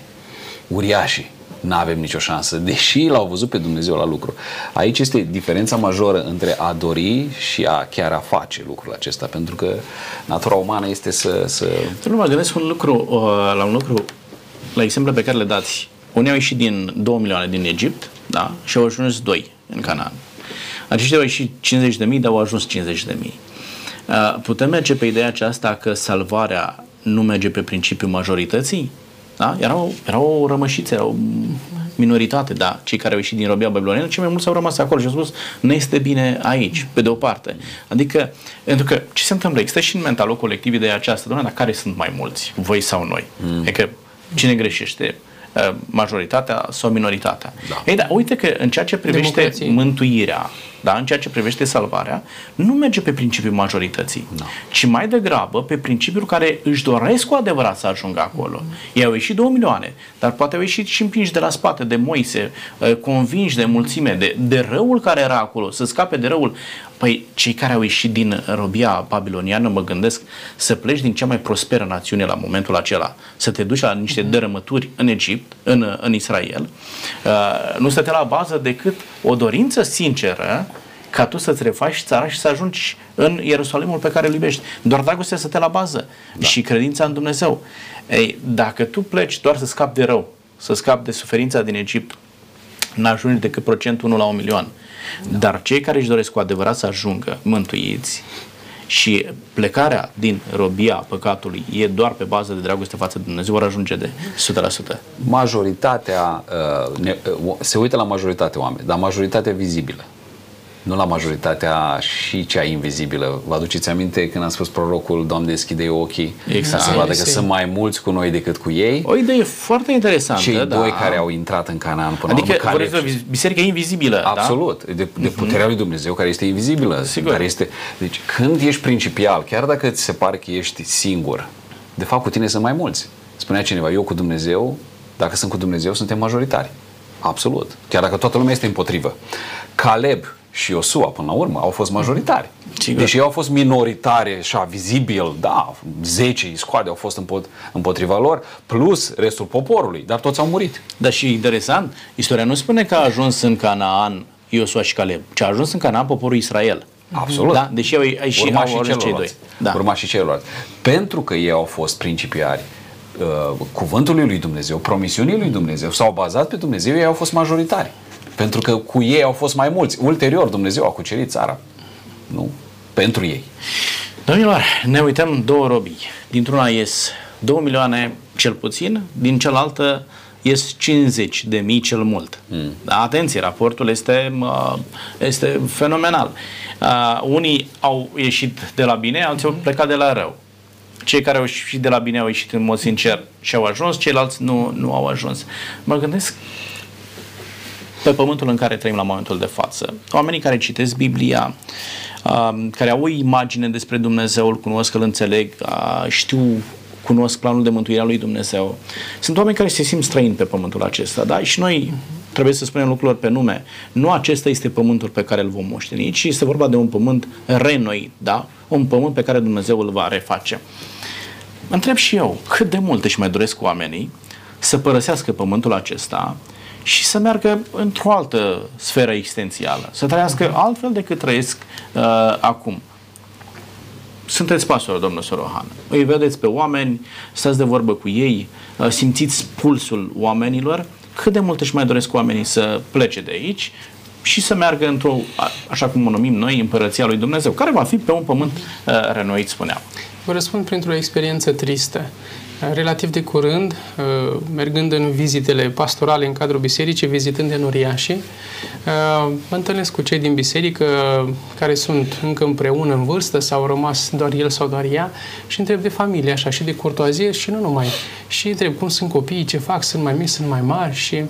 Uriașii nu avem nicio șansă, deși l-au văzut pe Dumnezeu la lucru. Aici este diferența majoră între a dori și a chiar a face lucrul acesta, pentru că natura umană este să... să... Nu mă gândesc un lucru, uh, la un lucru, la exemple pe care le dați. Unii au ieșit din 2 milioane din Egipt, da, și au ajuns 2 în Canaan. Aceștia au ieșit 50 de mii, dar au ajuns 50 de mii. Uh, putem merge pe ideea aceasta că salvarea nu merge pe principiul majorității? Da? Erau, erau rămășițe, erau minoritate, da, cei care au ieșit din robia babiloniană, cei mai mulți au rămas acolo și au spus, nu este bine aici, pe de o parte. Adică, pentru că ce se întâmplă? Există și în mentalul colectiv ideea aceasta, doamne, dar care sunt mai mulți, voi sau noi? Mm. Adică, cine greșește? Uh, majoritatea sau minoritatea. Da. Ei, da, uite că în ceea ce privește Democrație. mântuirea, da, în ceea ce privește salvarea, nu merge pe principiul majorității, da. ci mai degrabă pe principiul care își doresc cu adevărat să ajungă acolo. Ei au ieșit două milioane, dar poate au ieșit și împinși de la spate de Moise, uh, convinși de mulțime, de, de răul care era acolo, să scape de răul. Păi cei care au ieșit din robia babiloniană, mă gândesc, să pleci din cea mai prosperă națiune la momentul acela, să te duci la niște dărâmături în Egipt, în, în Israel, uh, nu stătea la bază decât o dorință sinceră ca tu să-ți refaci țara și să ajungi în Ierusalimul pe care îl iubești. Doar dragostea să te la bază da. și credința în Dumnezeu. Ei, dacă tu pleci doar să scapi de rău, să scapi de suferința din Egipt, n-ajungi decât procentul 1 la un milion. Da. Dar cei care își doresc cu adevărat să ajungă mântuiți și plecarea din robia păcatului e doar pe bază de dragoste față de Dumnezeu, vor ajunge de 100%. Majoritatea, uh, ne, uh, se uită la majoritatea oameni, dar majoritatea vizibilă nu la majoritatea și cea invizibilă. Vă aduceți aminte când am spus prorocul, Doamne, deschide ochii, exact. să vadă că sunt mai mulți cu noi decât cu ei. O idee foarte interesantă. Cei da. doi care au intrat în Canaan până adică, la urmă. Adică, biserica invizibilă. Absolut. Da? De, de mhm. puterea lui Dumnezeu care este invizibilă. Sigur. Care este, deci când ești principial, chiar dacă ți se pare că ești singur, de fapt cu tine sunt mai mulți. Spunea cineva, eu cu Dumnezeu, dacă sunt cu Dumnezeu, suntem majoritari. Absolut. Chiar dacă toată lumea este împotrivă. Caleb și Iosua, până la urmă, au fost majoritari. Sigur. Deși ei au fost minoritare, așa, vizibil, da, 10 scoade au fost împotriva lor, plus restul poporului, dar toți au murit. Dar și interesant, istoria nu spune că a ajuns în Canaan Iosua și Caleb, ci a ajuns în Canaan poporul Israel. Absolut. Da? Deși au, ai și Urma au și cei doi. Da. Urma și celorlalți. Pentru că ei au fost principiari, uh, cuvântului lui Dumnezeu, promisiunii lui Dumnezeu, s-au bazat pe Dumnezeu, ei au fost majoritari. Pentru că cu ei au fost mai mulți. Ulterior Dumnezeu a cucerit țara. Nu? Pentru ei. Domnilor, ne uităm două robii. Dintr-una ies 2 milioane cel puțin, din cealaltă ies 50 de mii cel mult. Mm. Da, atenție, raportul este, este fenomenal. Uh, unii au ieșit de la bine, alții au plecat de la rău. Cei care au ieșit de la bine au ieșit în mod sincer și au ajuns, ceilalți nu, nu au ajuns. Mă gândesc pe pământul în care trăim la momentul de față. Oamenii care citesc Biblia, uh, care au o imagine despre Dumnezeu, îl cunosc, îl înțeleg, uh, știu cunosc planul de mântuire a lui Dumnezeu. Sunt oameni care se simt străini pe pământul acesta, da? Și noi trebuie să spunem lucrurilor pe nume. Nu acesta este pământul pe care îl vom moșteni, ci este vorba de un pământ renoit, da? Un pământ pe care Dumnezeu îl va reface. Mă întreb și eu, cât de mult își mai doresc oamenii să părăsească pământul acesta și să meargă într-o altă sferă existențială, să trăiască altfel decât trăiesc uh, acum. Sunteți pastor, domnul Sorohan. Îi vedeți pe oameni, stați de vorbă cu ei, uh, simțiți pulsul oamenilor, cât de mult își mai doresc oamenii să plece de aici și să meargă într-o, așa cum o numim noi, împărăția lui Dumnezeu, care va fi pe un pământ uh, renoit, spuneam. Vă răspund printr-o experiență tristă. Relativ de curând, uh, mergând în vizitele pastorale în cadrul bisericii, vizitând enoriașii, uh, mă întâlnesc cu cei din biserică care sunt încă împreună în vârstă sau au rămas doar el sau doar ea și întreb de familie, așa, și de curtoazie și nu numai. Și întreb cum sunt copiii, ce fac, sunt mai mici, sunt mai mari și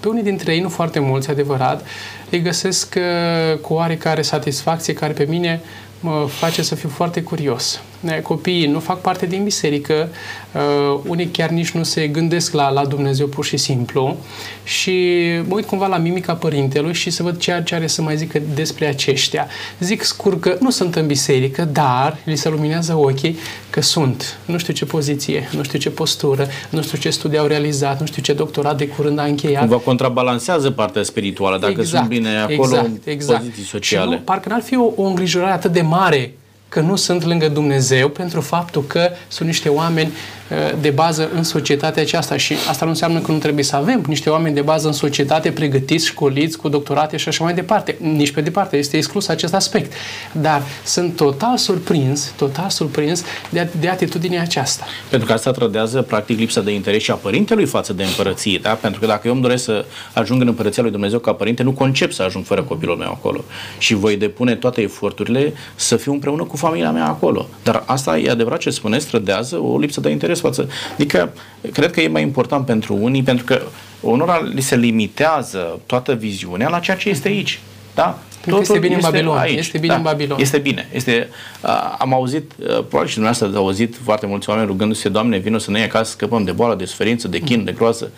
pe unii dintre ei, nu foarte mulți, adevărat, îi găsesc uh, cu oarecare satisfacție care pe mine mă face să fiu foarte curios. Copiii nu fac parte din biserică, uh, unii chiar nici nu se gândesc la, la Dumnezeu pur și simplu și mă uit cumva la mimica părintelui și să văd ceea ce are să mai zică despre aceștia. Zic scurt că nu sunt în biserică, dar li se luminează ochii că sunt. Nu știu ce poziție, nu știu ce postură, nu știu ce studii au realizat, nu știu ce doctorat de curând a încheiat. Cumva contrabalansează partea spirituală, dacă exact, sunt bine acolo exact, exact. poziții sociale. Și nu, parcă n-ar fi o, o îngrijorare atât de mare că nu sunt lângă Dumnezeu pentru faptul că sunt niște oameni uh, de bază în societatea aceasta și asta nu înseamnă că nu trebuie să avem niște oameni de bază în societate pregătiți, școliți, cu doctorate și așa mai departe. Nici pe departe, este exclus acest aspect. Dar sunt total surprins, total surprins de, de atitudinea aceasta. Pentru că asta trădează practic lipsa de interes și a părintelui față de împărăție, da? Pentru că dacă eu îmi doresc să ajung în împărăția lui Dumnezeu ca părinte, nu concep să ajung fără copilul meu acolo. Și voi depune toate eforturile să fiu împreună cu familia mea acolo. Dar asta e adevărat ce spuneți, trădează o lipsă de interes față. Adică, cred că e mai important pentru unii, pentru că unora li se limitează toată viziunea la ceea ce este aici. Da? Totul este bine este în Babilon. Aici. Este bine da, în Babilon. Este bine. Este, uh, am auzit, uh, probabil și dumneavoastră ați auzit foarte mulți oameni rugându-se, Doamne, vină să ne iei acasă, scăpăm de boală, de suferință, de chin, de groază.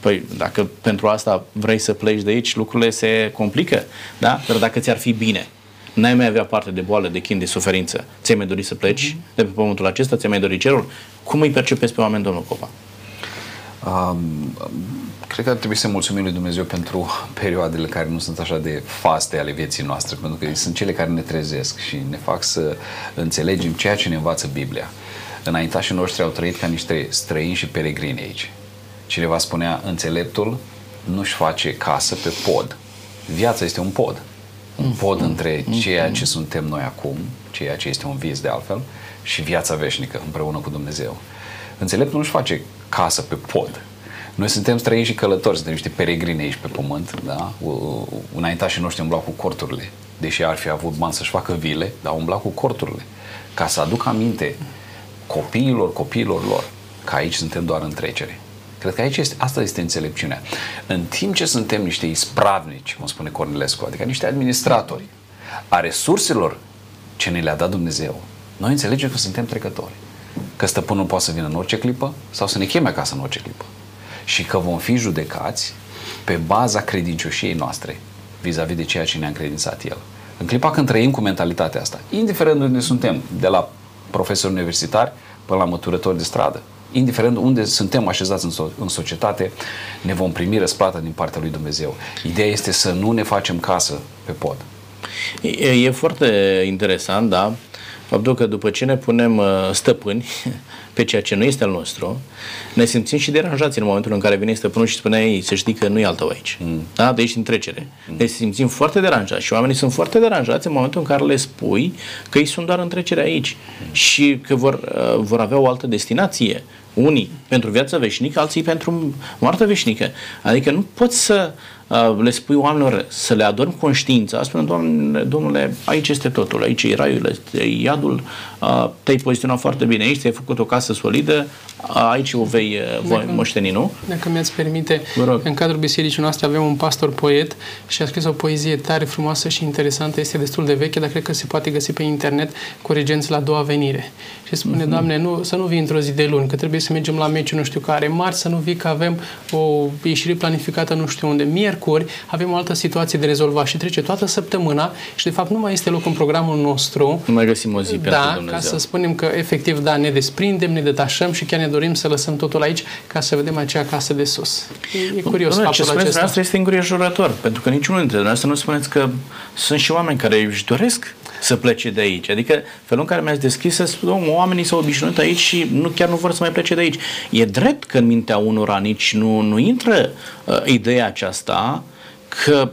Păi, dacă pentru asta vrei să pleci de aici, lucrurile se complică, da? Dar dacă ți-ar fi bine, n-ai mai avea parte de boală, de chin, de suferință, ți-ai mai dori să pleci mm-hmm. de pe pământul acesta, ți-ai mai dori cerul? Cum îi percepeți pe oameni, domnul Copa? Um, cred că ar trebui să mulțumim lui Dumnezeu pentru perioadele care nu sunt așa de faste ale vieții noastre, pentru că sunt cele care ne trezesc și ne fac să înțelegem ceea ce ne învață Biblia. Înaintașii noștri au trăit ca niște străini și peregrini aici. Cineva spunea, înțeleptul nu-și face casă pe pod. Viața este un pod un pod între ceea ce suntem noi acum, ceea ce este un vis de altfel, și viața veșnică împreună cu Dumnezeu. Înțeleptul nu-și face casă pe pod. Noi suntem străini și călători, suntem niște peregrini aici pe pământ, da? Înaintașii noștri umblau cu corturile, deși ar fi avut bani să-și facă vile, dar umblau cu corturile, ca să aducă aminte copiilor, copiilor lor, că aici suntem doar în trecere. Cred că aici este, asta este înțelepciunea. În timp ce suntem niște ispravnici, cum spune Cornilescu, adică niște administratori a resurselor ce ne le-a dat Dumnezeu, noi înțelegem că suntem trecători. Că stăpânul poate să vină în orice clipă sau să ne cheme acasă în orice clipă. Și că vom fi judecați pe baza credincioșiei noastre vis-a-vis de ceea ce ne-a încredințat El. În clipa când trăim cu mentalitatea asta, indiferent unde suntem, de la profesori universitari până la măturători de stradă, indiferent unde suntem așezați în, so- în societate, ne vom primi răsplata din partea lui Dumnezeu. Ideea este să nu ne facem casă pe pod. E, e foarte interesant, da, faptul că după ce ne punem uh, stăpâni pe ceea ce nu este al nostru, ne simțim și deranjați în momentul în care vine stăpânul și spune ei, să știi că nu e al tău aici. Mm. Da? De aici în trecere. Mm. Ne simțim foarte deranjați și oamenii sunt foarte deranjați în momentul în care le spui că ei sunt doar în trecere aici mm. și că vor, uh, vor avea o altă destinație unii pentru viață veșnică, alții pentru moarte veșnică. Adică nu poți să uh, le spui oamenilor să le adormi conștiința, spune, Doamne, domnule, aici este totul, aici e raiul, este iadul, uh, te-ai poziționat foarte bine aici, ți-ai făcut o casă solidă, aici o vei voi moșteni, nu? Dacă mi-ați permite, în cadrul bisericii noastre avem un pastor poet și a scris o poezie tare frumoasă și interesantă, este destul de veche, dar cred că se poate găsi pe internet cu regenți la a doua venire. Și spune, uh-huh. Doamne, nu, să nu vii într-o zi de luni, că trebuie să mergem la meciul nu știu care, marți să nu vii că avem o ieșire planificată nu știu unde, miercuri avem o altă situație de rezolvat și trece toată săptămâna și de fapt nu mai este loc în programul nostru. Nu mai găsim o zi da, pentru Dumnezeu. ca să spunem că efectiv, da, ne desprindem, ne detașăm și chiar ne dorim să lăsăm totul aici ca să vedem acea casă de sus. E, e curios Doamne, ce spuneți acesta. este îngrijorător, pentru că niciunul dintre dumneavoastră nu spuneți că sunt și oameni care își doresc să plece de aici. Adică felul în care mi-ați deschis să spun, oamenii s-au obișnuit aici și nu, chiar nu vor să mai plece de aici. E drept că în mintea unora nici nu, nu intră uh, ideea aceasta că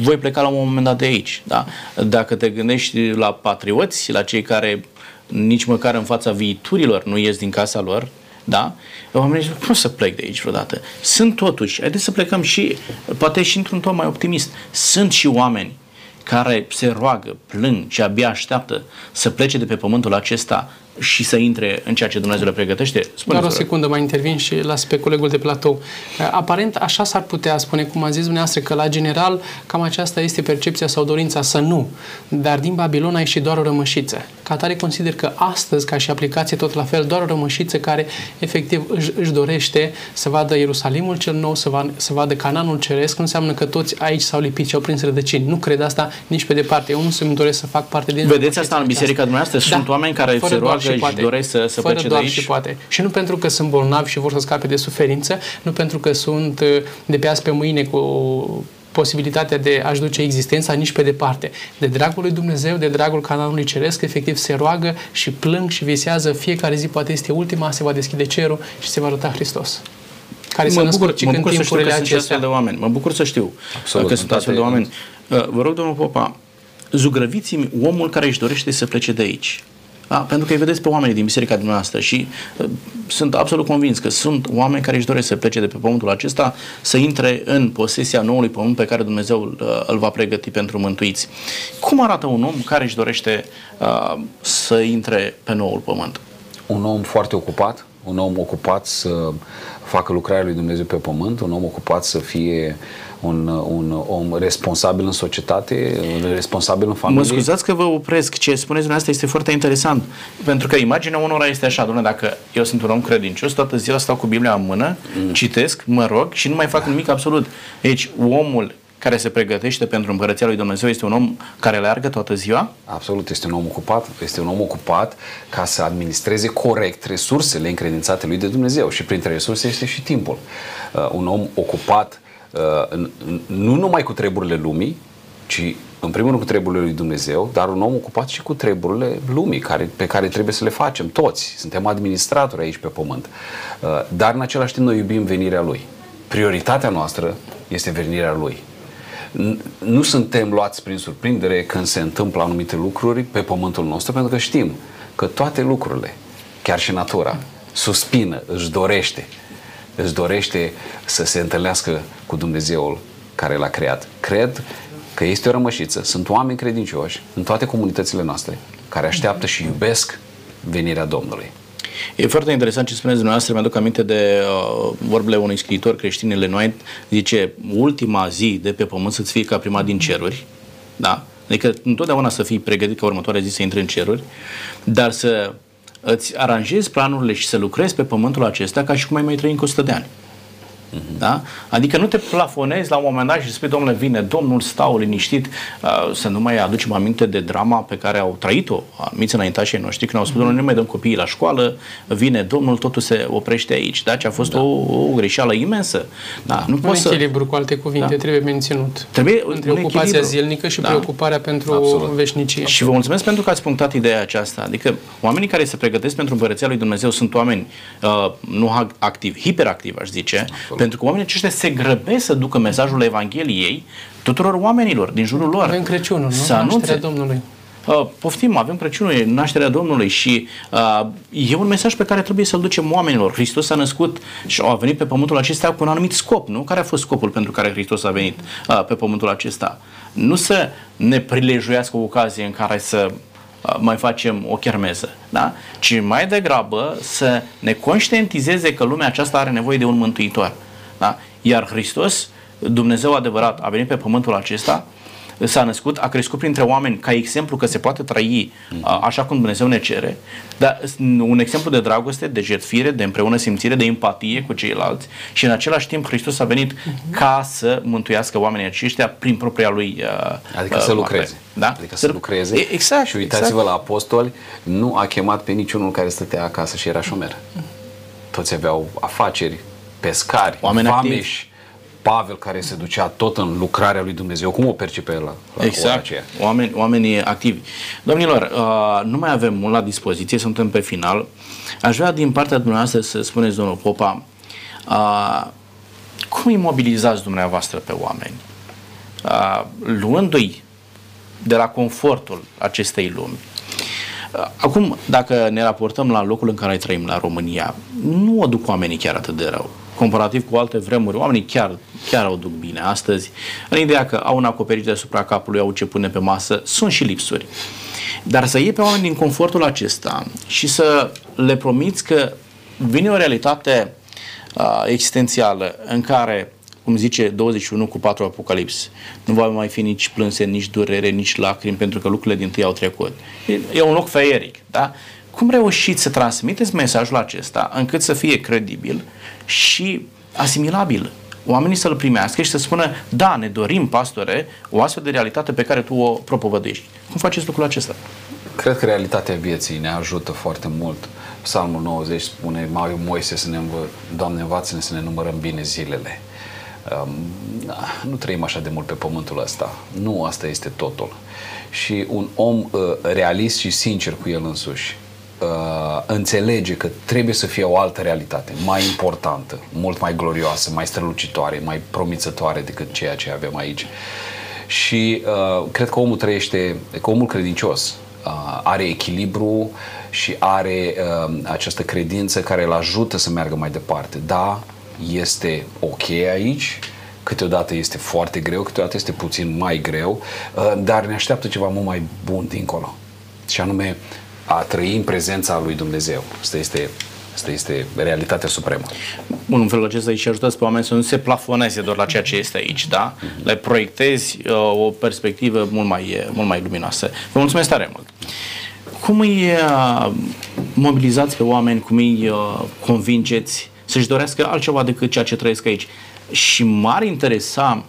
voi pleca la un moment dat de aici. Da? Dacă te gândești la patrioți, la cei care nici măcar în fața viiturilor nu ies din casa lor, da? Oamenii zic, cum să plec de aici vreodată? Sunt totuși, haideți să plecăm și, poate și într-un ton mai optimist, sunt și oameni care se roagă, plâng și abia așteaptă să plece de pe pământul acesta și să intre în ceea ce Dumnezeu le pregătește? Spune Doar o secundă mai intervin și las pe colegul de platou. Aparent așa s-ar putea spune, cum a zis dumneavoastră, că la general cam aceasta este percepția sau dorința să nu. Dar din Babilon a ieșit doar o rămășiță. Ca tare consider că astăzi, ca și aplicație tot la fel, doar o rămășiță care efectiv își, își dorește să vadă Ierusalimul cel nou, să, va, să vadă Cananul Ceresc, nu înseamnă că toți aici s-au lipit și au prins rădăcini. Nu cred asta nici pe departe. Eu nu să-mi doresc să fac parte din... Vedeți asta în biserica dumneavoastră? Sunt da, oameni care se roagă și poate. doresc să, să Fără plece doar de aici. și poate. Și nu pentru că sunt bolnavi și vor să scape de suferință, nu pentru că sunt uh, de pe azi pe mâine cu posibilitatea de a-și duce existența nici pe departe. De dragul lui Dumnezeu, de dragul canalului ceresc, efectiv se roagă și plâng și visează fiecare zi, poate este ultima, se va deschide cerul și se va arăta Hristos care mă bucur, mă bucur să știu că sunt astfel de oameni. Mă bucur să știu Absolut, că sunt astfel de oameni. Uh, vă rog, domnul Popa, zugrăviți-mi omul care își dorește să plece de aici. Da? Pentru că îi vedeți pe oamenii din biserica dumneavoastră și uh, sunt absolut convins că sunt oameni care își doresc să plece de pe pământul acesta, să intre în posesia noului pământ pe care Dumnezeu uh, îl va pregăti pentru mântuiți. Cum arată un om care își dorește uh, să intre pe noul pământ? Un om foarte ocupat, un om ocupat să facă lucrarea lui Dumnezeu pe pământ, un om ocupat să fie un, un om responsabil în societate, responsabil în familie. Mă scuzați că vă opresc. Ce spuneți dumneavoastră este foarte interesant. Pentru că imaginea unora este așa, domnule, dacă eu sunt un om credincios, toată ziua stau cu Biblia în mână, mm. citesc, mă rog și nu mai fac nimic absolut. Deci, omul care se pregătește pentru împărăția lui Dumnezeu este un om care leargă toată ziua? Absolut, este un om ocupat, este un om ocupat ca să administreze corect resursele încredințate lui de Dumnezeu și printre resurse este și timpul. Uh, un om ocupat uh, nu numai cu treburile lumii, ci în primul rând cu treburile lui Dumnezeu, dar un om ocupat și cu treburile lumii care, pe care trebuie să le facem toți. Suntem administratori aici pe pământ. Uh, dar în același timp noi iubim venirea lui. Prioritatea noastră este venirea lui nu suntem luați prin surprindere când se întâmplă anumite lucruri pe pământul nostru, pentru că știm că toate lucrurile, chiar și natura, suspină, își dorește, își dorește să se întâlnească cu Dumnezeul care l-a creat. Cred că este o rămășiță, sunt oameni credincioși în toate comunitățile noastre care așteaptă și iubesc venirea Domnului. E foarte interesant ce spuneți dumneavoastră, mi-aduc aminte de uh, vorbele unui scriitor creștin, Ellen White, zice, ultima zi de pe pământ să-ți fie ca prima din ceruri, da? Adică întotdeauna să fii pregătit ca următoarea zi să intri în ceruri, dar să îți aranjezi planurile și să lucrezi pe pământul acesta ca și cum ai mai trăi încă 100 de ani. Uh-huh. Da? Adică nu te plafonezi la un moment dat și spui, domnule, vine Domnul, stau liniștit, uh, să nu mai aducem aminte de drama pe care au trăit-o anumiți înaintașii noștri, când au spus, uh-huh. domnule, nu mai dăm copiii la școală, vine Domnul, totul se oprește aici. Da? Ce a fost da. o, o greșeală imensă. Da? Nu un echilibru, să... cu alte cuvinte, da? trebuie menținut. Trebuie Între un ocupația echilibru. zilnică și da. preocuparea pentru Absolut. veșnicie. Și vă mulțumesc pentru că ați punctat ideea aceasta. Adică oamenii care se pregătesc pentru împărăția lui Dumnezeu sunt oameni uh, nu activi, hiperactivi, aș zice, Absolut pentru că oamenii aceștia se grăbesc să ducă mesajul Evangheliei tuturor oamenilor din jurul lor. Avem Crăciunul, nu? Să anunțe. Domnului. uh, poftim, avem Crăciunul, nașterea Domnului și uh, e un mesaj pe care trebuie să-l ducem oamenilor. Hristos a născut și a venit pe pământul acesta cu un anumit scop, nu? Care a fost scopul pentru care Hristos a venit uh, pe pământul acesta? Nu să ne prilejuiască o ocazie în care să uh, mai facem o chermeză, da? ci mai degrabă să ne conștientizeze că lumea aceasta are nevoie de un mântuitor. Da? Iar Hristos, Dumnezeu adevărat, a venit pe pământul acesta s-a născut, a crescut printre oameni ca exemplu că se poate trăi a, așa cum Dumnezeu ne cere, dar un exemplu de dragoste, de jertfire, de împreună simțire, de empatie cu ceilalți și în același timp Hristos a venit uh-huh. ca să mântuiască oamenii aceștia prin propria lui uh, Adică uh, să lucreze. Da? Adică să, să lucreze. Exact. Și uitați-vă exact. la apostoli, nu a chemat pe niciunul care stătea acasă și era șomer. Toți aveau afaceri, pescari, Oameni vameși, Pavel care se ducea tot în lucrarea lui Dumnezeu. Cum o percepe el la, la exact. aceea? Oameni, oamenii activi. Domnilor, uh, nu mai avem mult la dispoziție, suntem pe final. Aș vrea din partea dumneavoastră să spuneți, domnul Popa, uh, cum imobilizați dumneavoastră pe oameni? Uh, luându-i de la confortul acestei lumi. Uh, Acum, dacă ne raportăm la locul în care trăim, la România, nu o duc oamenii chiar atât de rău comparativ cu alte vremuri, oamenii chiar, chiar o duc bine astăzi, în ideea că au un acoperiș deasupra capului, au ce pune pe masă, sunt și lipsuri. Dar să iei pe oameni din confortul acesta și să le promiți că vine o realitate uh, existențială în care cum zice 21 cu 4 Apocalips, nu va mai fi nici plânse, nici durere, nici lacrimi, pentru că lucrurile din tâi au trecut. E, e un loc feieric, da? Cum reușiți să transmiteți mesajul acesta încât să fie credibil și asimilabil? Oamenii să-l primească și să spună, da, ne dorim, pastore, o astfel de realitate pe care tu o propovădești. Cum faceți lucrul acesta? Cred că realitatea vieții ne ajută foarte mult. Psalmul 90 spune, mai Moise, să ne învă, Doamne, învață-ne să ne numărăm bine zilele. Um, nu trăim așa de mult pe pământul ăsta. Nu asta este totul. Și un om uh, realist și sincer cu el însuși uh, înțelege că trebuie să fie o altă realitate, mai importantă, mult mai glorioasă, mai strălucitoare, mai promițătoare decât ceea ce avem aici. Și uh, cred că omul trăiește, că omul credincios uh, are echilibru și are uh, această credință care îl ajută să meargă mai departe. Da, este ok aici, câteodată este foarte greu, câteodată este puțin mai greu, uh, dar ne așteaptă ceva mult mai bun dincolo. Și anume a trăi în prezența lui Dumnezeu. Asta este Asta este realitatea supremă. Bun, în felul acesta îi ajutați pe oameni să nu se plafoneze doar la ceea ce este aici, da? Le proiectezi uh, o perspectivă mult mai, mult mai luminoasă. Vă mulțumesc tare mult! Cum îi uh, mobilizați pe oameni, cum îi uh, convingeți să-și dorească altceva decât ceea ce trăiesc aici? Și m-ar interesa,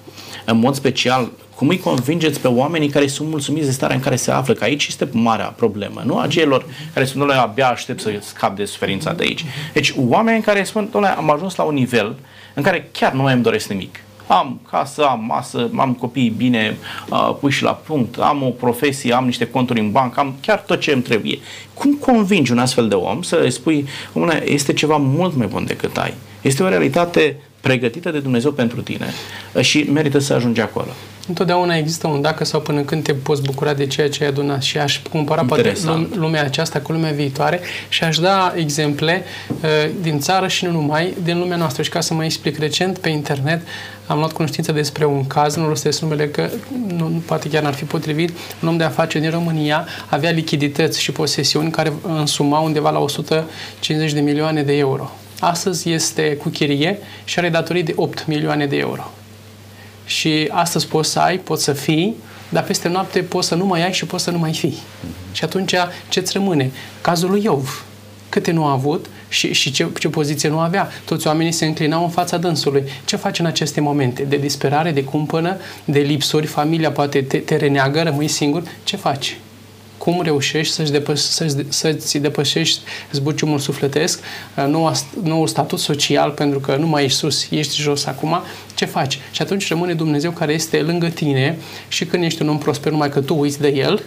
în mod special, cum îi convingeți pe oamenii care sunt mulțumiți de starea în care se află? Că aici este marea problemă, nu a celor care sunt, doamne, abia aștept să scap de suferința de aici. Deci, oameni care spun, doamne, am ajuns la un nivel în care chiar nu mai îmi doresc nimic. Am casă, am masă, am copii bine uh, puși la punct, am o profesie, am niște conturi în bancă, am chiar tot ce îmi trebuie. Cum convingi un astfel de om să îi spui, omule, este ceva mult mai bun decât ai. Este o realitate pregătită de Dumnezeu pentru tine și merită să ajungi acolo. Întotdeauna există un dacă sau până când te poți bucura de ceea ce ai adunat și aș compara poate lumea aceasta cu lumea viitoare și aș da exemple uh, din țară și nu numai, din lumea noastră. Și ca să mă explic, recent pe internet am luat cunoștință despre un caz, nu rostesc numele că nu, poate chiar n-ar fi potrivit, un om de afaceri din România avea lichidități și posesiuni care însumau undeva la 150 de milioane de euro. Astăzi este cu chirie și are datorii de 8 milioane de euro și astăzi poți să ai, poți să fii, dar peste noapte poți să nu mai ai și poți să nu mai fii. Mm-hmm. Și atunci ce-ți rămâne? Cazul lui Iov. Câte nu a avut și, și ce, ce poziție nu avea. Toți oamenii se înclinau în fața dânsului. Ce faci în aceste momente? De disperare, de cumpănă, de lipsuri, familia poate te, te reneagă, rămâi singur. Ce faci? Cum reușești să-ți, depăș- să-ți, să-ți depășești zbuciumul sufletesc, noua, noul statut social, pentru că nu mai ești sus, ești jos acum, ce faci? Și atunci rămâne Dumnezeu care este lângă tine și când ești un om prosper, numai că tu uiți de El,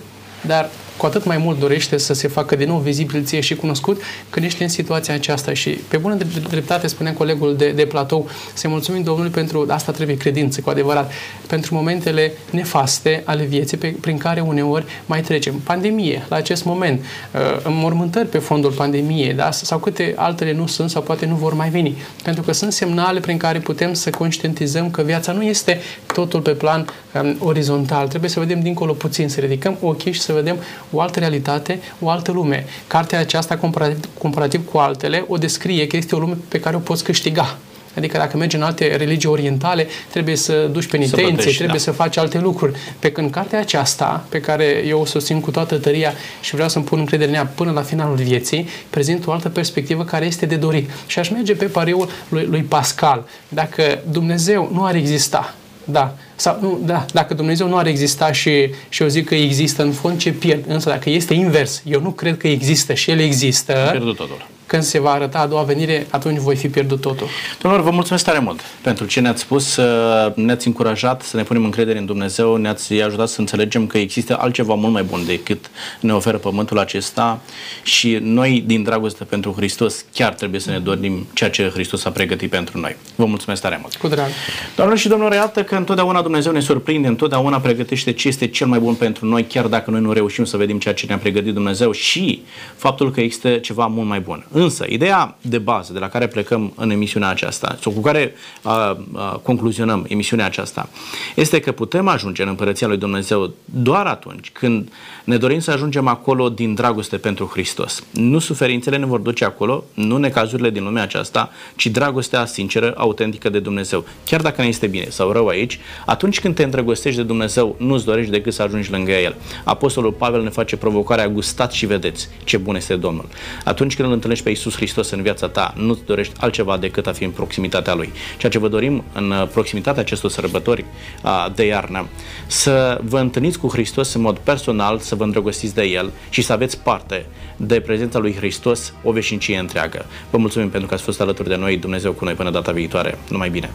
dar cu atât mai mult dorește să se facă din nou vizibil ție și cunoscut când ești în situația aceasta. Și pe bună dreptate spunea colegul de, de platou, să mulțumim Domnului pentru asta trebuie credință, cu adevărat, pentru momentele nefaste ale vieții pe, prin care uneori mai trecem. Pandemie, la acest moment, uh, înmormântări pe fondul pandemiei, da? sau câte altele nu sunt sau poate nu vor mai veni. Pentru că sunt semnale prin care putem să conștientizăm că viața nu este totul pe plan um, orizontal. Trebuie să vedem dincolo puțin, să ridicăm ochii și să vedem o altă realitate, o altă lume. Cartea aceasta, comparativ, comparativ cu altele, o descrie că este o lume pe care o poți câștiga. Adică dacă mergi în alte religii orientale, trebuie să duci penitențe, să plătești, trebuie da. să faci alte lucruri. Pe când cartea aceasta, pe care eu o susțin cu toată tăria și vreau să-mi pun încredere în ea până la finalul vieții, prezintă o altă perspectivă care este de dorit. Și aș merge pe pariul lui, lui Pascal. Dacă Dumnezeu nu ar exista, da. Sau, nu, da, dacă Dumnezeu nu ar exista și, și eu zic că există în fond, ce pierd? Însă dacă este invers, eu nu cred că există și El există, pierdut totul când se va arăta a doua venire, atunci voi fi pierdut totul. Domnilor, vă mulțumesc tare mult pentru ce ne-ați spus, ne-ați încurajat să ne punem încredere în Dumnezeu, ne-ați ajutat să înțelegem că există altceva mult mai bun decât ne oferă pământul acesta și noi, din dragoste pentru Hristos, chiar trebuie să ne dorim ceea ce Hristos a pregătit pentru noi. Vă mulțumesc tare mult! Cu drag! Doamnelor și domnilor, iată că întotdeauna Dumnezeu ne surprinde, întotdeauna pregătește ce este cel mai bun pentru noi, chiar dacă noi nu reușim să vedem ceea ce ne-a pregătit Dumnezeu și faptul că există ceva mult mai bun. Însă, ideea de bază de la care plecăm în emisiunea aceasta, sau cu care a, a, concluzionăm emisiunea aceasta, este că putem ajunge în Împărăția lui Dumnezeu doar atunci când ne dorim să ajungem acolo din dragoste pentru Hristos. Nu suferințele ne vor duce acolo, nu necazurile din lumea aceasta, ci dragostea sinceră, autentică de Dumnezeu. Chiar dacă ne este bine sau rău aici, atunci când te îndrăgostești de Dumnezeu, nu-ți dorești decât să ajungi lângă El. Apostolul Pavel ne face provocarea, gustați și vedeți ce bun este Domnul. Atunci când îl întâlnești pe Iisus Hristos în viața ta, nu-ți dorești altceva decât a fi în proximitatea Lui. Ceea ce vă dorim în uh, proximitatea acestor sărbători uh, de iarnă, să vă întâlniți cu Hristos în mod personal, să vă îndrăgostiți de El și să aveți parte de prezența lui Hristos o veșnicie întreagă. Vă mulțumim pentru că ați fost alături de noi, Dumnezeu cu noi până data viitoare. Numai bine!